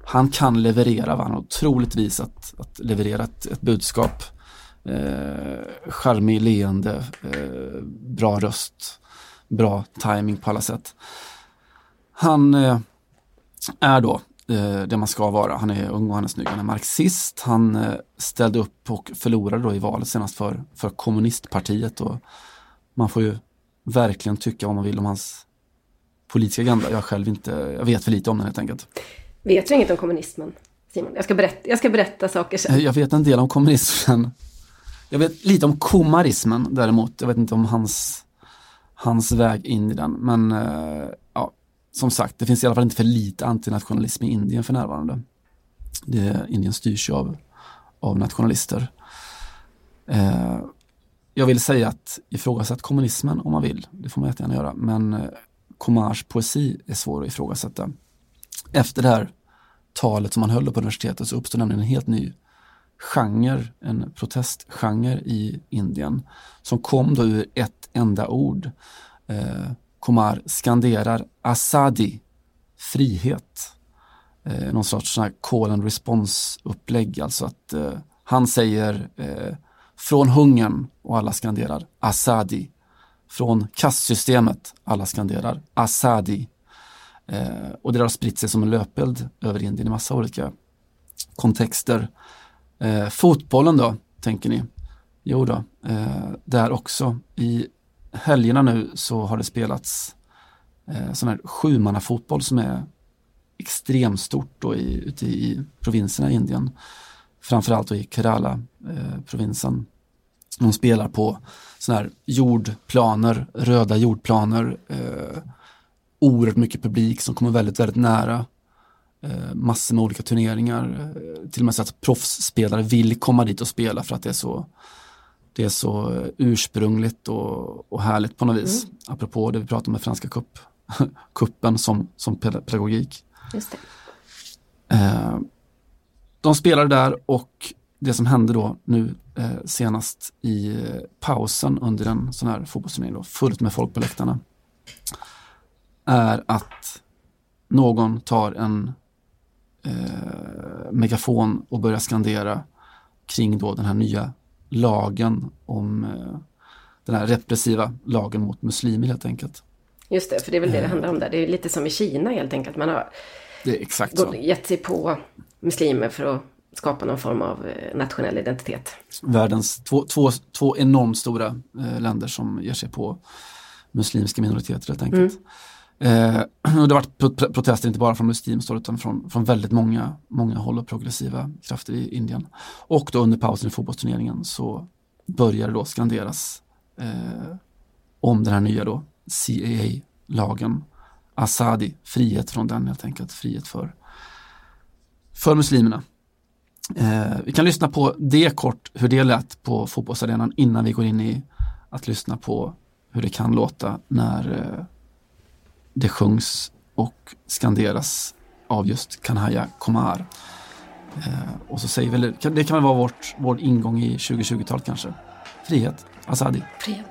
han kan leverera, va? han har otroligt vis att, att leverera ett, ett budskap. Eh, charmig, leende, eh, bra röst, bra timing på alla sätt. Han eh, är då eh, det man ska vara. Han är ung och han är snygg. Han är marxist. Han eh, ställde upp och förlorade då i valet senast för, för kommunistpartiet. Och man får ju verkligen tycka vad man vill om hans politiska agenda. Jag själv inte, jag vet för lite om den helt enkelt. Vet du inget om kommunismen? Simon, jag ska berätta, jag ska berätta saker sen. Jag vet en del om kommunismen. Jag vet lite om komarismen däremot. Jag vet inte om hans, hans väg in i den. Men eh, som sagt, det finns i alla fall inte för lite antinationalism i Indien för närvarande. Det, Indien styrs ju av, av nationalister. Eh, jag vill säga att ifrågasätt kommunismen om man vill. Det får man jättegärna göra. Men eh, Komars poesi är svår att ifrågasätta. Efter det här talet som han höll på universitetet så uppstod nämligen en helt ny genre, en protestgenre i Indien som kom då ur ett enda ord. Eh, Komar skanderar Asadi, frihet. Eh, någon sorts sån call and response upplägg, alltså att eh, han säger eh, från hungern och alla skanderar Asadi. Från kastsystemet, alla skanderar Asadi. Eh, och det har spritt sig som en löpeld över Indien i massa olika kontexter. Eh, fotbollen då, tänker ni? Jo då, eh, där också. I helgerna nu så har det spelats eh, sån här sjumannafotboll som är extremstort då i, ute i provinserna i Indien. Framförallt då i Kerala-provinsen. Eh, De spelar på såna här jordplaner, röda jordplaner. Eh, oerhört mycket publik som kommer väldigt, väldigt nära. Eh, massor med olika turneringar. Eh, till och med så att proffsspelare vill komma dit och spela för att det är så, det är så ursprungligt och, och härligt på något vis. Apropå det vi pratade om med Franska cup, *laughs* kuppen som, som peda- pedagogik. Just det. Eh, de spelade där och det som hände då nu eh, senast i pausen under en sån här fotbollsturnering, då, fullt med folk på läktarna, är att någon tar en eh, megafon och börjar skandera kring då den här nya lagen om eh, den här repressiva lagen mot muslimer helt enkelt. Just det, för det är väl det det handlar om där. Det är lite som i Kina helt enkelt. Man har Det är exakt så. gett sig på muslimer för att skapa någon form av eh, nationell identitet. världens två, två, två enormt stora eh, länder som ger sig på muslimska minoriteter helt enkelt. Eh, *clears throat* och det har varit protester inte bara från muslimstål utan från, från väldigt många, många håll och progressiva krafter i Indien. Och då under pausen i fotbollsturneringen så börjar det då skanderas eh, om den här nya då CAA-lagen. Asadi, frihet från den helt enkelt, frihet för, för muslimerna. Eh, vi kan lyssna på det kort, hur det lät på fotbollsarenan innan vi går in i att lyssna på hur det kan låta när eh, det sjungs och skanderas av just Kanhaya Komar. Eh, och så säger väl, det kan väl vara vårt, vår ingång i 2020-talet kanske. Frihet, Asadi. Frihet.